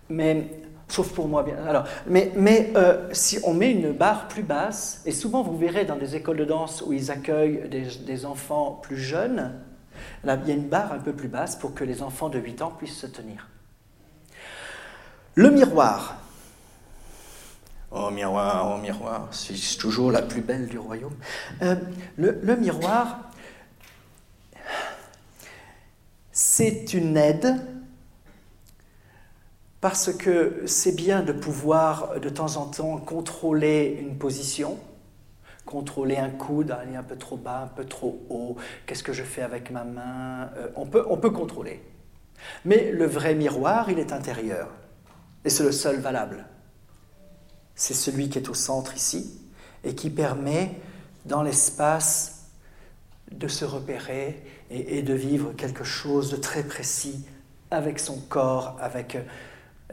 Mais, sauf pour moi, bien. Alors, mais, mais si on met une barre plus basse, et souvent vous verrez dans des écoles de danse où ils accueillent des, enfants plus jeunes, il y a une barre un peu plus basse pour que les enfants de 8 ans puissent se tenir. Le miroir. Oh miroir, oh miroir, c'est toujours la plus belle du royaume. Euh, le, miroir, c'est une aide parce que c'est bien de pouvoir de temps en temps contrôler une position, contrôler un coude, aller un peu trop bas, un peu trop haut, qu'est-ce que je fais avec ma main, euh, on, peut, on peut contrôler. Mais le vrai miroir, il est intérieur. Et c'est le seul valable. C'est celui qui est au centre ici et qui permet dans l'espace de se repérer et, de vivre quelque chose de très précis avec son corps, avec,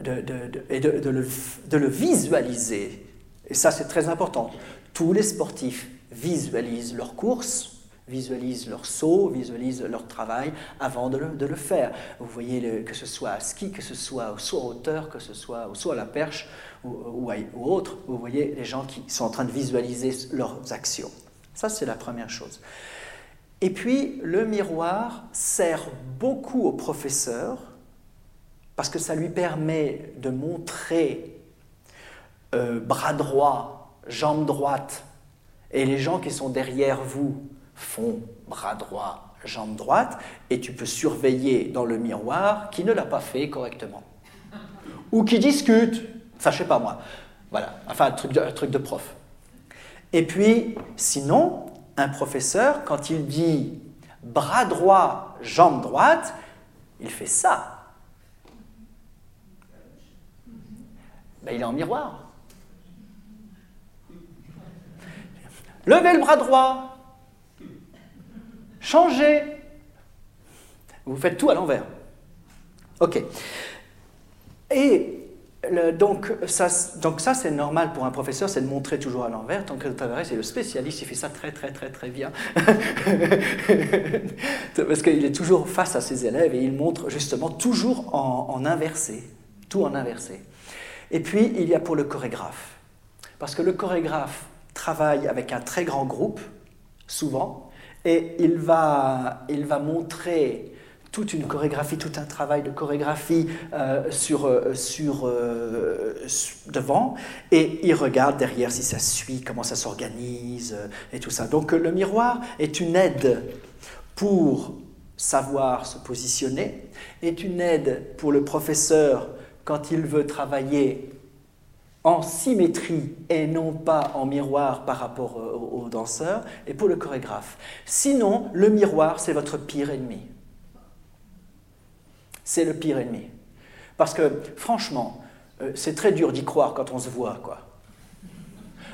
de, et de, le, de le visualiser. Et ça, c'est très important. Tous les sportifs visualisent leur course, visualisent leur saut, visualisent leur travail avant de le, faire. Vous voyez, que ce soit à ski, que ce soit saut à hauteur, que ce soit saut à la perche ou, ou, autre, vous voyez les gens qui sont en train de visualiser leurs actions. Ça, c'est la première chose. Et puis, le miroir sert beaucoup au professeur parce que ça lui permet de montrer euh, bras droit, jambe droite, et les gens qui sont derrière vous fond, bras droit, jambe droite, et tu peux surveiller dans le miroir qui ne l'a pas fait correctement. Ou qui discute, enfin je sais pas moi, voilà, enfin un truc de, truc de prof. Et puis, sinon, un professeur, quand il dit bras droit, jambe droite, il fait ça. Ben, il est en miroir. Levez le bras droit, Changez. Vous faites tout à l'envers. OK. Et donc, ça, donc ça c'est normal pour un professeur, c'est de montrer toujours à l'envers. Tant que Tavares est le spécialiste, il fait ça très très très très bien. Parce qu'il est toujours face à ses élèves et il montre justement toujours en inversé, tout en inversé. Et puis, il y a pour le chorégraphe. Parce que le chorégraphe travaille avec un très grand groupe, souvent, et il va, il va montrer toute une chorégraphie, tout un travail de chorégraphie euh, sur, euh, sur, euh, devant, et il regarde derrière si ça suit, comment ça s'organise, et tout ça. Donc le miroir est une aide pour savoir se positionner, est une aide pour le professeur quand il veut travailler en symétrie et non pas en miroir par rapport aux danseurs et pour le chorégraphe. Sinon, le miroir, c'est votre pire ennemi. C'est le pire ennemi. Parce que, franchement, euh, c'est très dur d'y croire quand on se voit, quoi.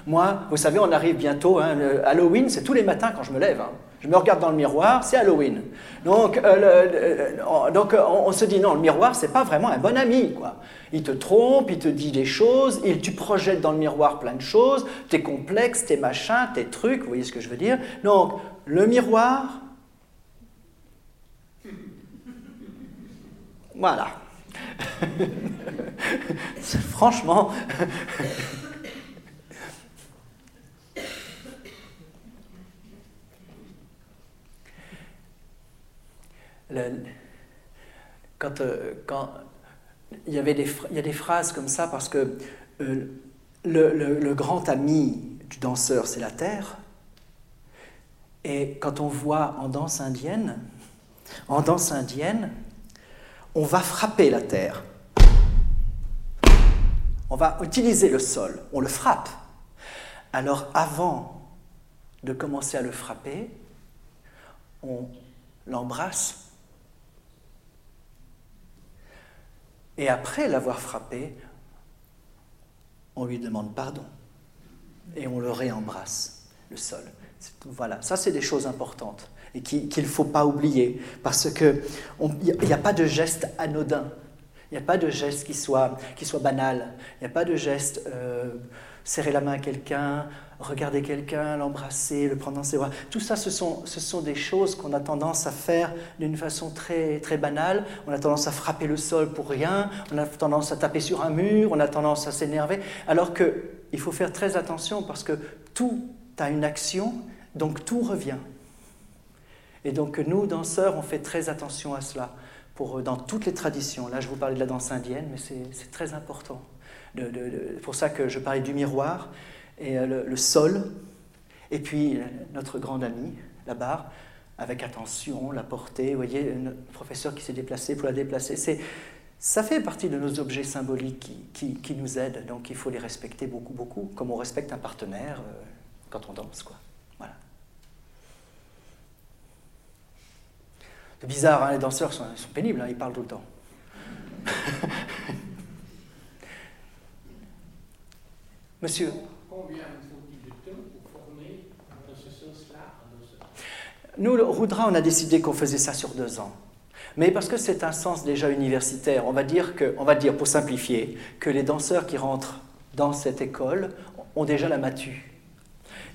Moi, vous savez, on arrive bientôt, hein, Halloween, c'est tous les matins quand je me lève. Hein. Je me regarde dans le miroir, c'est Halloween. Donc, euh, donc on, se dit non, le miroir, c'est pas vraiment un bon ami. Quoi. Il te trompe, il te dit des choses, il, tu projettes dans le miroir plein de choses, tes complexes, tes machins, tes trucs, vous voyez ce que je veux dire Donc, le miroir, voilà. Franchement, euh, quand il, y avait des, a des phrases comme ça parce que euh, le, grand ami du danseur, c'est la terre. Et quand on voit en danse indienne, en danse indienne, on va frapper la terre. On va utiliser le sol, on le frappe. Alors avant de commencer à le frapper, on l'embrasse Et après l'avoir frappé, on lui demande pardon. Et on le réembrasse, le sol. Voilà, ça c'est des choses importantes et qu'il ne faut pas oublier, parce qu'il n'y a pas de geste anodin, il n'y a pas de geste qui soit, qui soit banal, il n'y a pas de geste euh, serrer la main à quelqu'un, regarder quelqu'un, l'embrasser, le prendre dans ses bras. Tout ça, ce sont, ce sont des choses qu'on a tendance à faire d'une façon très, très banale. On a tendance à frapper le sol pour rien, on a tendance à taper sur un mur, on a tendance à s'énerver. Alors qu'il faut faire très attention parce que tout a une action, donc tout revient. Et donc nous, danseurs, on fait très attention à cela. Pour, dans toutes les traditions. Là, je vous parlais de la danse indienne, mais c'est très important. C'est pour ça que je parlais du miroir et euh, le, sol, et puis euh, notre grande amie, la barre, avec attention, la portée. Vous voyez, le professeur qui s'est déplacé pour la déplacer. Ça fait partie de nos objets symboliques qui, nous aident, donc il faut les respecter beaucoup, beaucoup, comme on respecte un partenaire euh, quand on danse. Quoi. Voilà. C'est bizarre, hein, les danseurs sont, sont pénibles, hein, ils parlent tout le temps. Monsieur Combien faut-il de temps pour former dans ce sens-là Nous, le Roudra, on a décidé qu'on faisait ça sur deux ans. Mais parce que c'est un sens déjà universitaire, on va dire que, on va dire pour simplifier, que les danseurs qui rentrent dans cette école ont déjà la matu.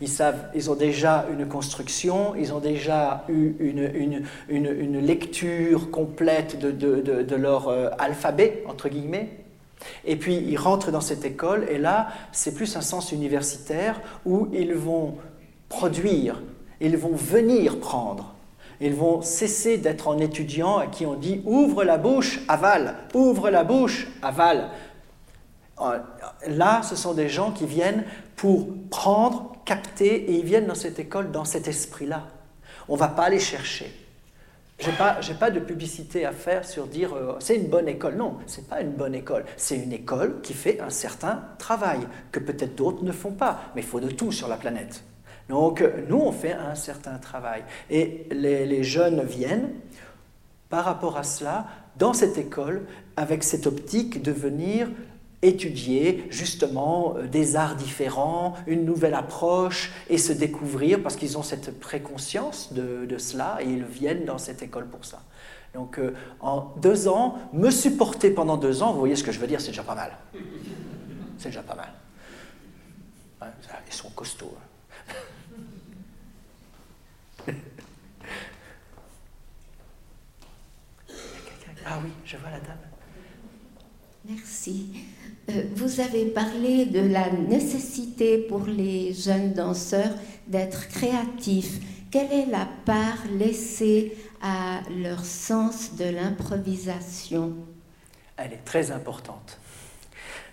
Ils, savent, ils ont déjà une construction, ils ont déjà eu une, une, une, une lecture complète de, de, de, de leur euh, alphabet, entre guillemets. Et puis ils rentrent dans cette école et là, c'est plus un sens universitaire où ils vont produire, ils vont venir prendre. Ils vont cesser d'être en étudiant à qui on dit ouvre la bouche, avale, ouvre la bouche, avale. Là, ce sont des gens qui viennent pour prendre, capter, et ils viennent dans cette école dans cet esprit-là. On ne va pas les chercher. Je n'ai pas, pas, de publicité à faire sur dire euh, c'est une bonne école. Non, ce n'est pas une bonne école. C'est une école qui fait un certain travail que peut-être d'autres ne font pas. Mais il faut de tout sur la planète. Donc nous, on fait un certain travail. Et les, les jeunes viennent par rapport à cela dans cette école avec cette optique de venir étudier justement euh, des arts différents, une nouvelle approche et se découvrir parce qu'ils ont cette préconscience de, de, cela et ils viennent dans cette école pour ça. Donc euh, en deux ans, me supporter pendant deux ans, vous voyez ce que je veux dire, c'est déjà pas mal. C'est déjà pas mal. ils sont costauds. Hein. ah oui, je vois la dame. Merci. Euh, vous avez parlé de la nécessité pour les jeunes danseurs d'être créatifs. Quelle est la part laissée à leur sens de l'improvisation Elle est très importante.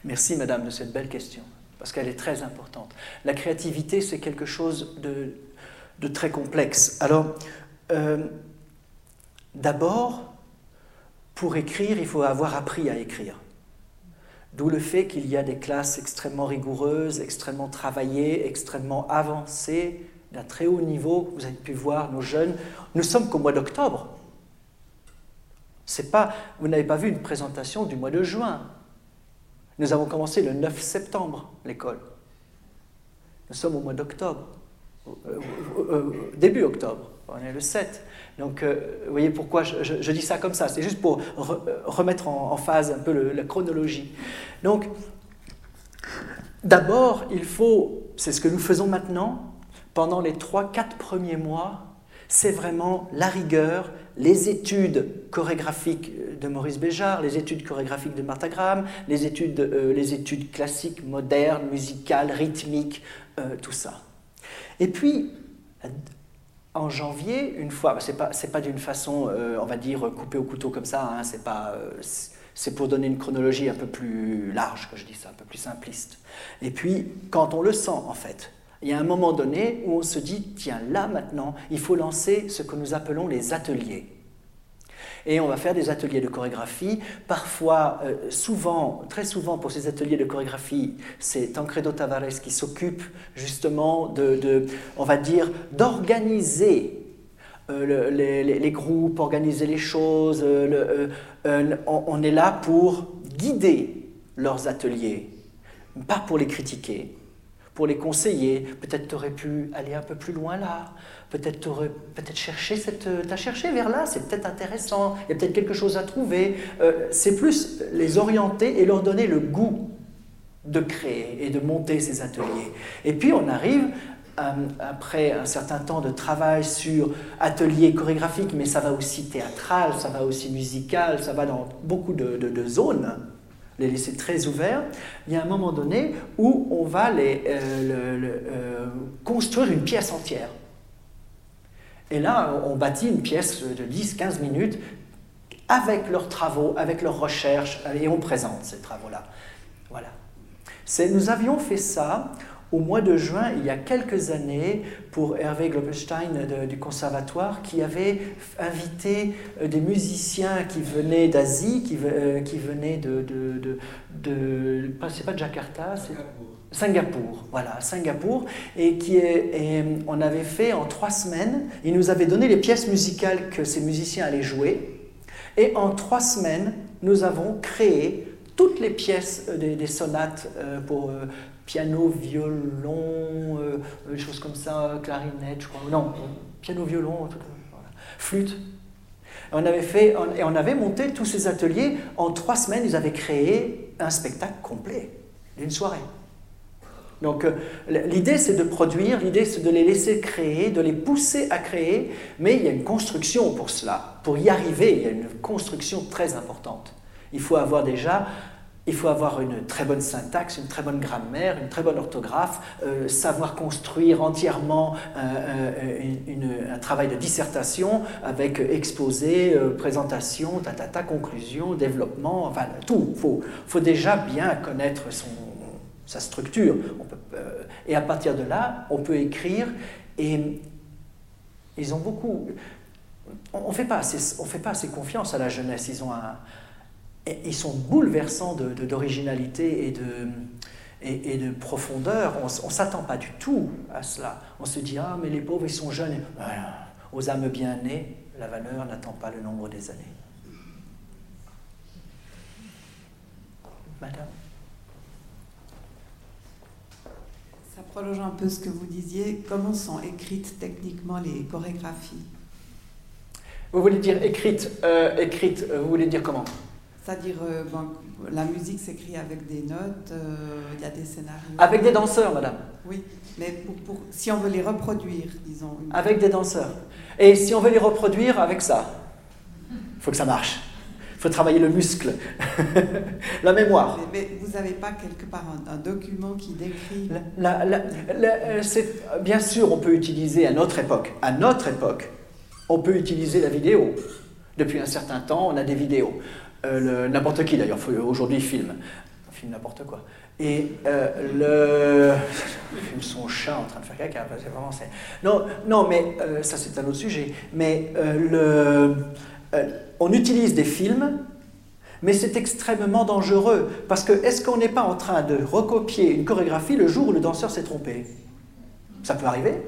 Merci Madame de cette belle question, parce qu'elle est très importante. La créativité, c'est quelque chose de, très complexe. Alors, euh, d'abord, pour écrire, il faut avoir appris à écrire. D'où le fait qu'il y a des classes extrêmement rigoureuses, extrêmement travaillées, extrêmement avancées, d'un très haut niveau. Vous avez pu voir nos jeunes. Nous sommes qu'au mois d'octobre. C'est pas, vous n'avez pas vu une présentation du mois de juin. Nous avons commencé le 9 septembre l'école. Nous sommes au mois d'octobre, euh, début octobre. On est le 7. Donc, vous voyez pourquoi je, dis ça comme ça. C'est juste pour remettre en, phase un peu la chronologie. Donc, d'abord, il faut, c'est ce que nous faisons maintenant, pendant les 3-4 premiers mois, c'est vraiment la rigueur, les études chorégraphiques de Maurice Béjart, les études chorégraphiques de Martha Graham, les études, euh, les études classiques, modernes, musicales, rythmiques, euh, tout ça. Et puis, en janvier, une fois, c'est pas, pas d'une façon, euh, on va dire, coupée au couteau comme ça, hein, c'est pas c'est pour donner une chronologie un peu plus large que je dis ça, un peu plus simpliste. Et puis, quand on le sent, en fait, il y a un moment donné où on se dit, tiens, là maintenant, il faut lancer ce que nous appelons les ateliers. Et on va faire des ateliers de chorégraphie. Parfois, euh, souvent, très souvent pour ces ateliers de chorégraphie, c'est Tancredo Tavares qui s'occupe justement de, on va dire, d'organiser euh, les, groupes, organiser les choses. Euh, on, est là pour guider leurs ateliers, pas pour les critiquer pour les conseiller. Peut-être tu pu aller un peu plus loin là. Peut-être peut-être cherché cette. as cherché vers là, c'est peut-être intéressant. Il y a peut-être quelque chose à trouver. Euh, c'est plus les orienter et leur donner le goût de créer et de monter ces ateliers. Et puis on arrive euh, après un certain temps de travail sur ateliers chorégraphiques, mais ça va aussi théâtral, ça va aussi musical, ça va dans beaucoup de zones les laisser très ouverts, il y a un moment donné où on va les, euh, euh, construire une pièce entière. Et là, on bâtit une pièce de 10-15 minutes avec leurs travaux, avec leurs recherches, et on présente ces travaux-là. Voilà. Nous avions fait ça au mois de juin, il y a quelques années, pour Hervé Globenstein du Conservatoire, qui avait invité euh, des musiciens qui venaient d'Asie, qui, euh, qui, venaient de. de, de, c'est pas Jakarta, c'est. Singapour, voilà, Singapour, et qui est, on avait fait en trois semaines, ils nous avaient donné les pièces musicales que ces musiciens allaient jouer, et en trois semaines, nous avons créé toutes les pièces euh, des, sonates pour piano, violon, euh, des choses comme ça, clarinette, je crois. Non, piano, violon, flûte. On avait fait, et on avait monté tous ces ateliers. En trois semaines, ils avaient créé un spectacle complet d'une soirée. Donc euh, l'idée c'est de produire, l'idée c'est de les laisser créer, de les pousser à créer, mais il y a une construction pour cela. Pour y arriver, il y a une construction très importante. Il faut avoir déjà il faut avoir une très bonne syntaxe, une très bonne grammaire, une très bonne orthographe, euh, savoir construire entièrement un travail de dissertation avec exposé, euh, présentation, ta, conclusion, développement, enfin tout. Il faut, déjà bien connaître son, sa structure. Euh, et à partir de là, on peut écrire et ils ont beaucoup... On ne fait, pas fait pas assez confiance à la jeunesse. Ils ont un ils sont bouleversants d'originalité et de, et, de profondeur. On ne s'attend pas du tout à cela. On se dit, ah, mais les pauvres, ils sont jeunes. aux âmes bien nées, la valeur n'attend pas le nombre des années. Madame Ça prolonge un peu ce que vous disiez. Comment sont écrites techniquement les chorégraphies? Vous voulez dire écrites, euh, écrites, vous voulez dire comment? C'est-à-dire, euh, la musique s'écrit avec des notes, euh, il y a des scénarios. Avec des danseurs, madame. Oui, mais pour, si on veut les reproduire, disons. Avec des danseurs. Et si on veut les reproduire avec ça, il faut que ça marche. Il faut travailler le muscle, la mémoire. Mais, vous n'avez pas quelque part un, document qui décrit. La, euh, bien sûr, on peut utiliser à notre époque, à notre époque, on peut utiliser la vidéo. Depuis un certain temps, on a des vidéos. Euh, n'importe qui d'ailleurs, aujourd'hui filme, filme n'importe quoi. Et euh, le. Il filme son chat en train de faire caca, c'est vraiment. Non, non, mais euh, ça c'est un autre sujet. Mais le, on utilise des films, mais c'est extrêmement dangereux. Parce que est-ce qu'on n'est pas en train de recopier une chorégraphie le jour où le danseur s'est trompé? Ça peut arriver.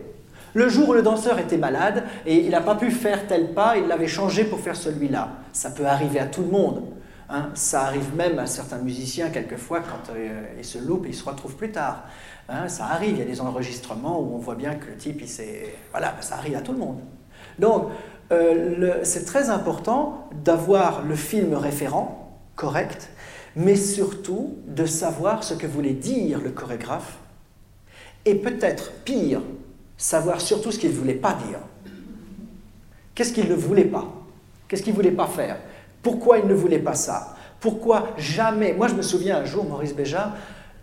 Le jour où le danseur était malade et il n'a pas pu faire tel pas, il l'avait changé pour faire celui-là. Ça peut arriver à tout le monde. Hein. Ça arrive même à certains musiciens quelquefois quand euh, ils se loupent ils se retrouvent plus tard. Hein. Ça arrive, il y a des enregistrements où on voit bien que le type, il s'est... Voilà, ça arrive à tout le monde. Donc, euh, c'est très important d'avoir le film référent, correct, mais surtout de savoir ce que voulait dire le chorégraphe, et peut-être pire, savoir surtout ce qu'il ne voulait pas dire. Qu'est-ce qu'il ne voulait pas? Qu'est-ce qu'il ne voulait pas faire? Pourquoi il ne voulait pas ça? Pourquoi jamais? Moi, je me souviens un jour, Maurice Béjart,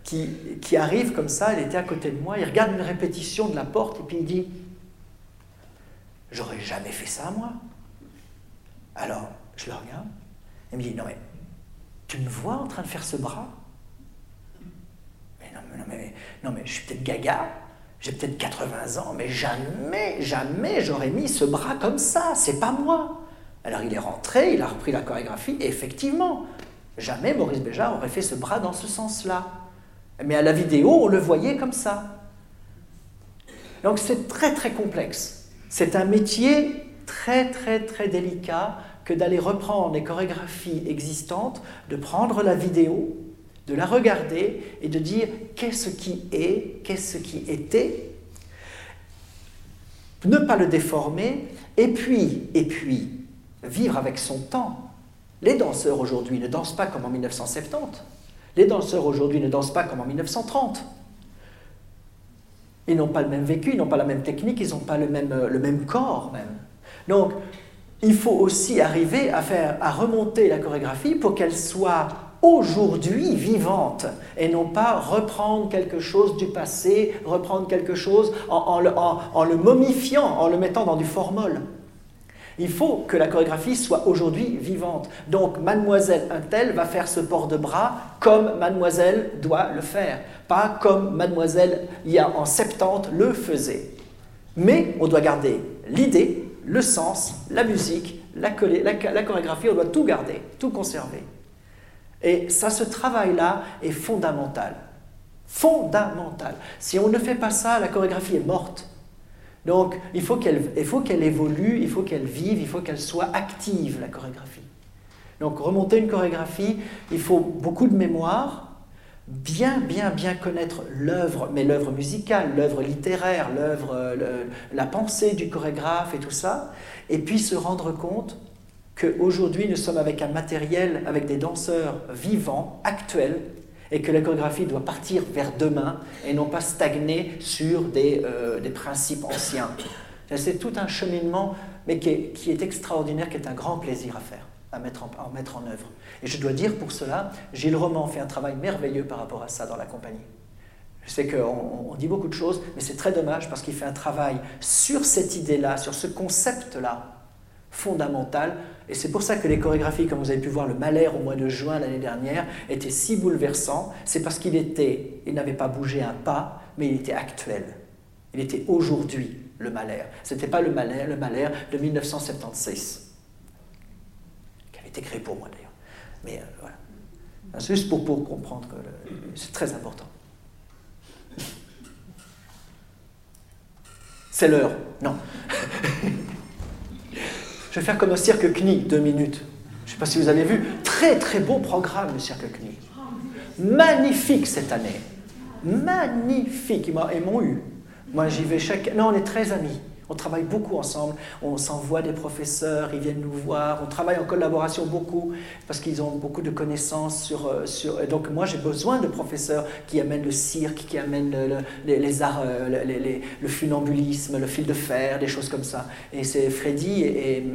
qui, qui arrive comme ça, il était à côté de moi, il regarde une répétition de la porte et puis il dit J'aurais jamais fait ça, moi. Alors, je le regarde. Il me dit Non, mais tu me vois en train de faire ce bras? Mais non, non, mais, non, mais je suis peut-être gaga, j'ai peut-être 80 ans, mais jamais, jamais j'aurais mis ce bras comme ça, c'est pas moi. Alors il est rentré, il a repris la chorégraphie, effectivement, jamais Maurice Béjart aurait fait ce bras dans ce sens-là. Mais à la vidéo, on le voyait comme ça. Donc c'est très très complexe. C'est un métier très très très délicat que d'aller reprendre les chorégraphies existantes, de prendre la vidéo, de la regarder et de dire qu'est-ce qui est, qu'est-ce qui était, ne pas le déformer, et puis, et puis, vivre avec son temps. Les danseurs aujourd'hui ne dansent pas comme en 1970. Les danseurs aujourd'hui ne dansent pas comme en 1930. Ils n'ont pas le même vécu, ils n'ont pas la même technique, ils n'ont pas le même, le même corps même. Donc, il faut aussi arriver à, faire, à remonter la chorégraphie pour qu'elle soit aujourd'hui vivante et non pas reprendre quelque chose du passé, reprendre quelque chose en, le, momifiant, en le mettant dans du formol. Il faut que la chorégraphie soit aujourd'hui vivante. Donc, mademoiselle Untel va faire ce port de bras comme mademoiselle doit le faire, pas comme mademoiselle y a en 70 le faisait. Mais on doit garder l'idée, le sens, la musique, la chorégraphie, on doit tout garder, tout conserver. Et ça, ce travail-là est fondamental. Fondamental. Si on ne fait pas ça, la chorégraphie est morte. Donc, il faut qu'elle évolue, il faut qu'elle vive, il faut qu'elle soit active, la chorégraphie. Donc, remonter une chorégraphie, il faut beaucoup de mémoire, bien, bien, bien connaître l'œuvre, mais l'œuvre musicale, l'œuvre littéraire, l'œuvre, la pensée du chorégraphe et tout ça, et puis se rendre compte qu'aujourd'hui nous sommes avec un matériel, avec des danseurs vivants, actuels, et que la doit partir vers demain et non pas stagner sur des, euh, des principes anciens. C'est tout un cheminement, mais qui est, extraordinaire, qui est un grand plaisir à faire, à mettre en, à mettre en œuvre. Et je dois dire pour cela, Gilles Roman fait un travail merveilleux par rapport à ça dans la compagnie. Je sais qu'on on dit beaucoup de choses, mais c'est très dommage parce qu'il fait un travail sur cette idée-là, sur ce concept-là, fondamental. Et c'est pour ça que les chorégraphies, comme vous avez pu voir, le Malheur au mois de juin l'année dernière, étaient si bouleversants. C'est parce qu'il était, il n'avait pas bougé un pas, mais il était actuel. Il était aujourd'hui le Malheur. Ce n'était pas le Malheur, le Malheur de 1976, qui avait été créé pour moi d'ailleurs. Mais euh, voilà. C'est juste pour, pour comprendre que c'est très important. C'est l'heure. Non. Je vais faire comme au Cirque CNI, deux minutes. Je ne sais pas si vous avez vu. Très très beau programme, le Cirque CNI. Magnifique cette année. Magnifique. Ils m'ont eu. Moi, j'y vais chaque. Non, on est très amis. On travaille beaucoup ensemble, on s'envoie des professeurs, ils viennent nous voir, on travaille en collaboration beaucoup parce qu'ils ont beaucoup de connaissances sur... Euh, donc moi j'ai besoin de professeurs qui amènent le cirque, qui amènent les, arts, euh, le funambulisme, le fil de fer, des choses comme ça. Et c'est Freddy et,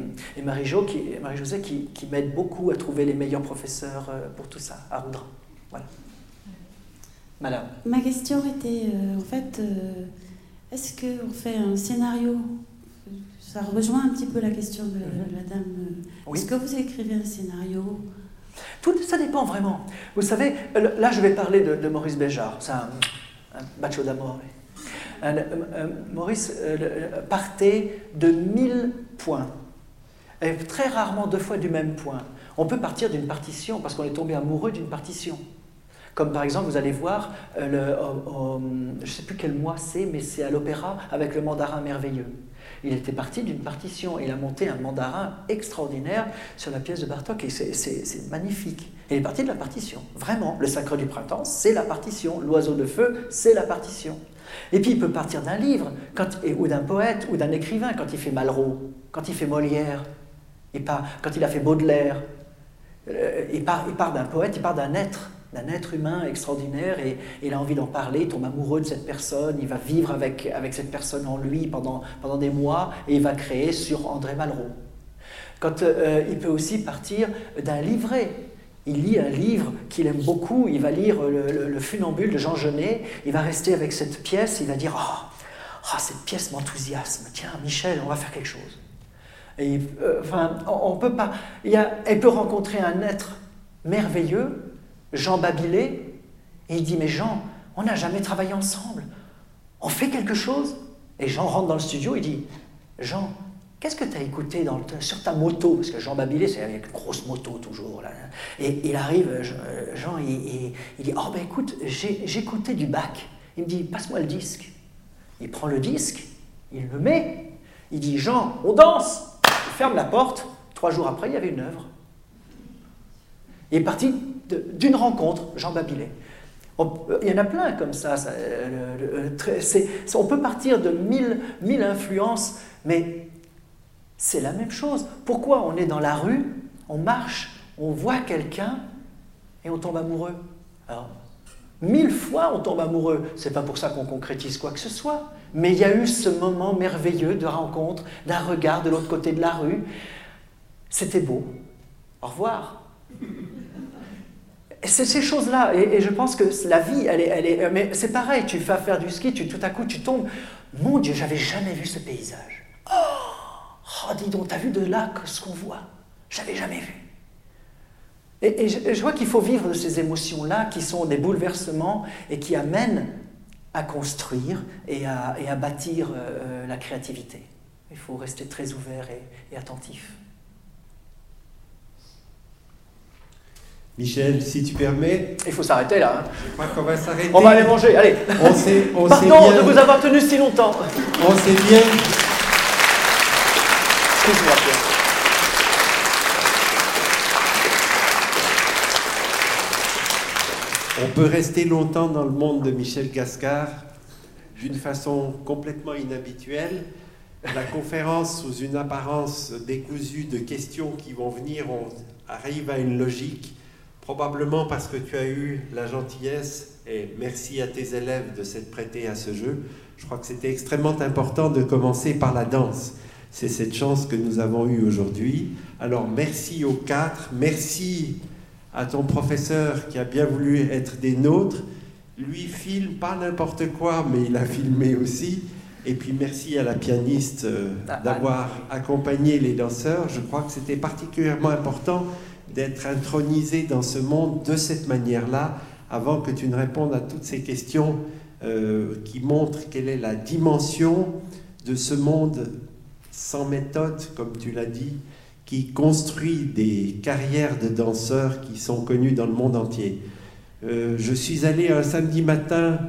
Marie-Josée qui, qui, m'aident beaucoup à trouver les meilleurs professeurs euh, pour tout ça, à Roudra. Voilà. Madame. Ma question était en fait... Est-ce qu'on fait un scénario Ça rejoint un petit peu la question de, la dame. Est-ce que vous écrivez un scénario? Tout ça dépend vraiment. Vous savez, là je vais parler de, Maurice Béjart. C'est un, un bacho d'amour. Euh, euh, Maurice euh, partait de 1000 points. Et très rarement deux fois du même point. On peut partir d'une partition parce qu'on est tombé amoureux d'une partition. Comme par exemple, vous allez voir, euh, je ne sais plus quel mois c'est, mais c'est à l'opéra avec le mandarin merveilleux. Il était parti d'une partition. Il a monté un mandarin extraordinaire sur la pièce de Bartok et c'est magnifique. Il est parti de la partition. Vraiment, le sacre du printemps, c'est la partition. L'oiseau de feu, c'est la partition. Et puis il peut partir d'un livre, ou d'un poète, ou d'un écrivain, quand il fait Malraux, quand il fait Molière, quand il a fait Baudelaire. Euh, il part d'un poète, il part d'un être, d'un être humain extraordinaire, et, il a envie d'en parler, il tombe amoureux de cette personne, il va vivre avec, avec cette personne en lui pendant, pendant des mois, et il va créer sur André Malraux. Quand euh, il peut aussi partir d'un livret, il lit un livre qu'il aime beaucoup, il va lire le, Funambule de Jean Genet, il va rester avec cette pièce, il va dire oh, cette pièce m'enthousiasme, tiens Michel, on va faire quelque chose. Et, euh, enfin, on, peut pas. Il elle peut rencontrer un être merveilleux, Jean Babilé, et il dit Mais Jean, on n'a jamais travaillé ensemble, on fait quelque chose Et Jean rentre dans le studio, il dit Jean, Qu'est-ce que tu as écouté sur ta moto? Parce que Jean Babilé, c'est avec une grosse moto toujours. Là. Et il arrive, Jean, il, dit Oh, ben écoute, j'écoutais du bac. Il me dit Passe-moi le disque. Il prend le disque, il le met. Il dit Jean, on danse Il ferme la porte. Trois jours après, il y avait une œuvre. Il est parti d'une rencontre, Jean Babilé. Il y en a plein comme ça. on peut partir de mille, mille influences, mais c'est la même chose. Pourquoi on est dans la rue, on marche, on voit quelqu'un et on tombe amoureux? Alors, mille fois on tombe amoureux. C'est pas pour ça qu'on concrétise quoi que ce soit. Mais il y a eu ce moment merveilleux de rencontre, d'un regard de l'autre côté de la rue. C'était beau. Au revoir. C'est ces choses-là. Et, je pense que la vie, elle est. Elle est mais c'est pareil, tu fais faire du ski, tu, tout à coup tu tombes. Mon Dieu, j'avais jamais vu ce paysage. Oh Oh, dis donc, t'as vu de là ce qu'on voit? J'avais jamais vu. Et, je, vois qu'il faut vivre de ces émotions-là qui sont des bouleversements et qui amènent à construire et à, bâtir euh, la créativité. Il faut rester très ouvert et, attentif. Michel, si tu permets. Il faut s'arrêter là. Hein. Je crois qu'on va s'arrêter. On va aller manger, allez. On sait, on Pardon de vous avoir tenu si longtemps. On sait bien on peut rester longtemps dans le monde de Michel Gascard d'une façon complètement inhabituelle. La conférence, sous une apparence décousue de questions qui vont venir, on arrive à une logique, probablement parce que tu as eu la gentillesse, et merci à tes élèves de s'être prêtés à ce jeu. Je crois que c'était extrêmement important de commencer par la danse. C'est cette chance que nous avons eue aujourd'hui. Alors merci aux quatre, merci à ton professeur qui a bien voulu être des nôtres. Lui filme pas n'importe quoi, mais il a filmé aussi. Et puis merci à la pianiste euh, ah, d'avoir accompagné les danseurs. Je crois que c'était particulièrement important d'être intronisé dans ce monde de cette manière-là, avant que tu ne répondes à toutes ces questions euh, qui montrent quelle est la dimension de ce monde sans méthode, comme tu l'as dit, qui construit des carrières de danseurs qui sont connus dans le monde entier. Euh, je suis allé un samedi matin,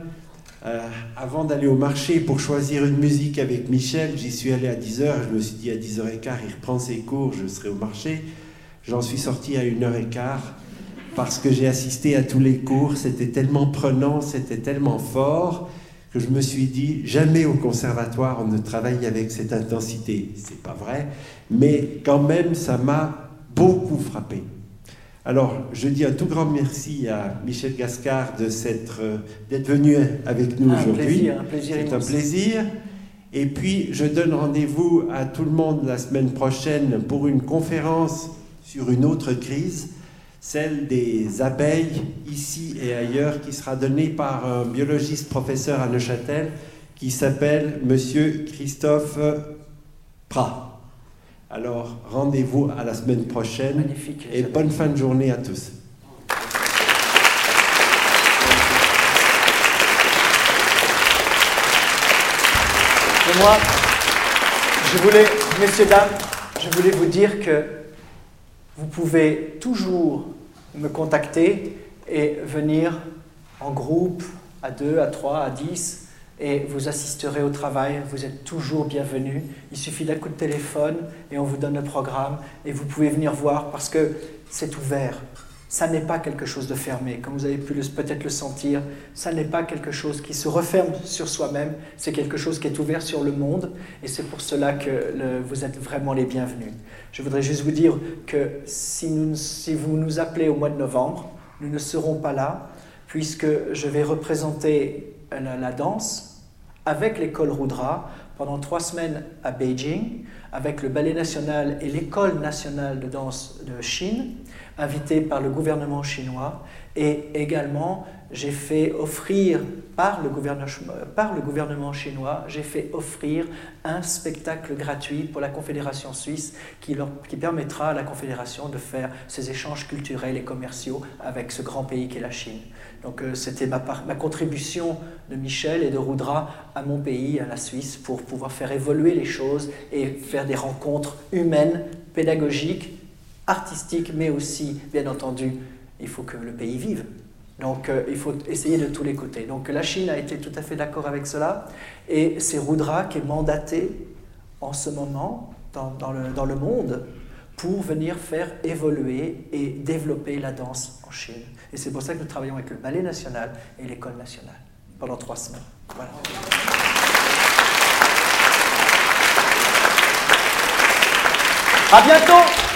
euh, avant d'aller au marché pour choisir une musique avec Michel, j'y suis allé à 10h, je me suis dit à 10h15, il reprend ses cours, je serai au marché. J'en suis sorti à 1h15 parce que j'ai assisté à tous les cours, c'était tellement prenant, c'était tellement fort que je me suis dit jamais au conservatoire on ne travaille avec cette intensité. C'est pas vrai, mais quand même ça m'a beaucoup frappé. Alors, je dis un tout grand merci à Michel Gascard de euh, d'être venu avec nous aujourd'hui. C'est un plaisir. Et puis, je donne rendez-vous à tout le monde la semaine prochaine pour une conférence sur une autre crise celle des abeilles ici et ailleurs, qui sera donnée par un biologiste professeur à Neuchâtel qui s'appelle Monsieur Christophe Prat. Alors, rendez-vous à la semaine prochaine et bonne fin de journée à tous. Et moi, je voulais, messieurs, dames, je voulais vous dire que vous pouvez toujours me contacter et venir en groupe, à deux, à trois, à dix, et vous assisterez au travail. Vous êtes toujours bienvenus. Il suffit d'un coup de téléphone et on vous donne le programme et vous pouvez venir voir parce que c'est ouvert. Ça n'est pas quelque chose de fermé, comme vous avez pu peut-être le sentir, ça n'est pas quelque chose qui se referme sur soi-même, c'est quelque chose qui est ouvert sur le monde, et c'est pour cela que vous êtes vraiment les bienvenus. Je voudrais juste vous dire que si, vous nous appelez au mois de novembre, nous ne serons pas là, puisque je vais représenter la, danse avec l'école Rudra pendant trois semaines à Beijing, avec le Ballet national et l'école nationale de danse de Chine, invité par le gouvernement chinois. Et également, j'ai fait offrir par le gouvernement, par le gouvernement chinois, j'ai fait offrir un spectacle gratuit pour la Confédération suisse qui, leur, qui permettra à la Confédération de faire ses échanges culturels et commerciaux avec ce grand pays qu'est la Chine. Donc euh, c'était ma, ma, contribution de Michel et de Roudra à mon pays, à la Suisse, pour pouvoir faire évoluer les choses et faire des rencontres humaines, pédagogiques, artistiques, mais aussi, bien entendu, il faut que le pays vive. Donc euh, il faut essayer de tous les côtés. Donc la Chine a été tout à fait d'accord avec cela, et c'est Roudra qui est mandaté en ce moment dans, le, dans le monde pour venir faire évoluer et développer la danse en Chine. Et c'est pour ça que nous travaillons avec le Ballet national et l'École nationale pendant trois semaines. Voilà. À bientôt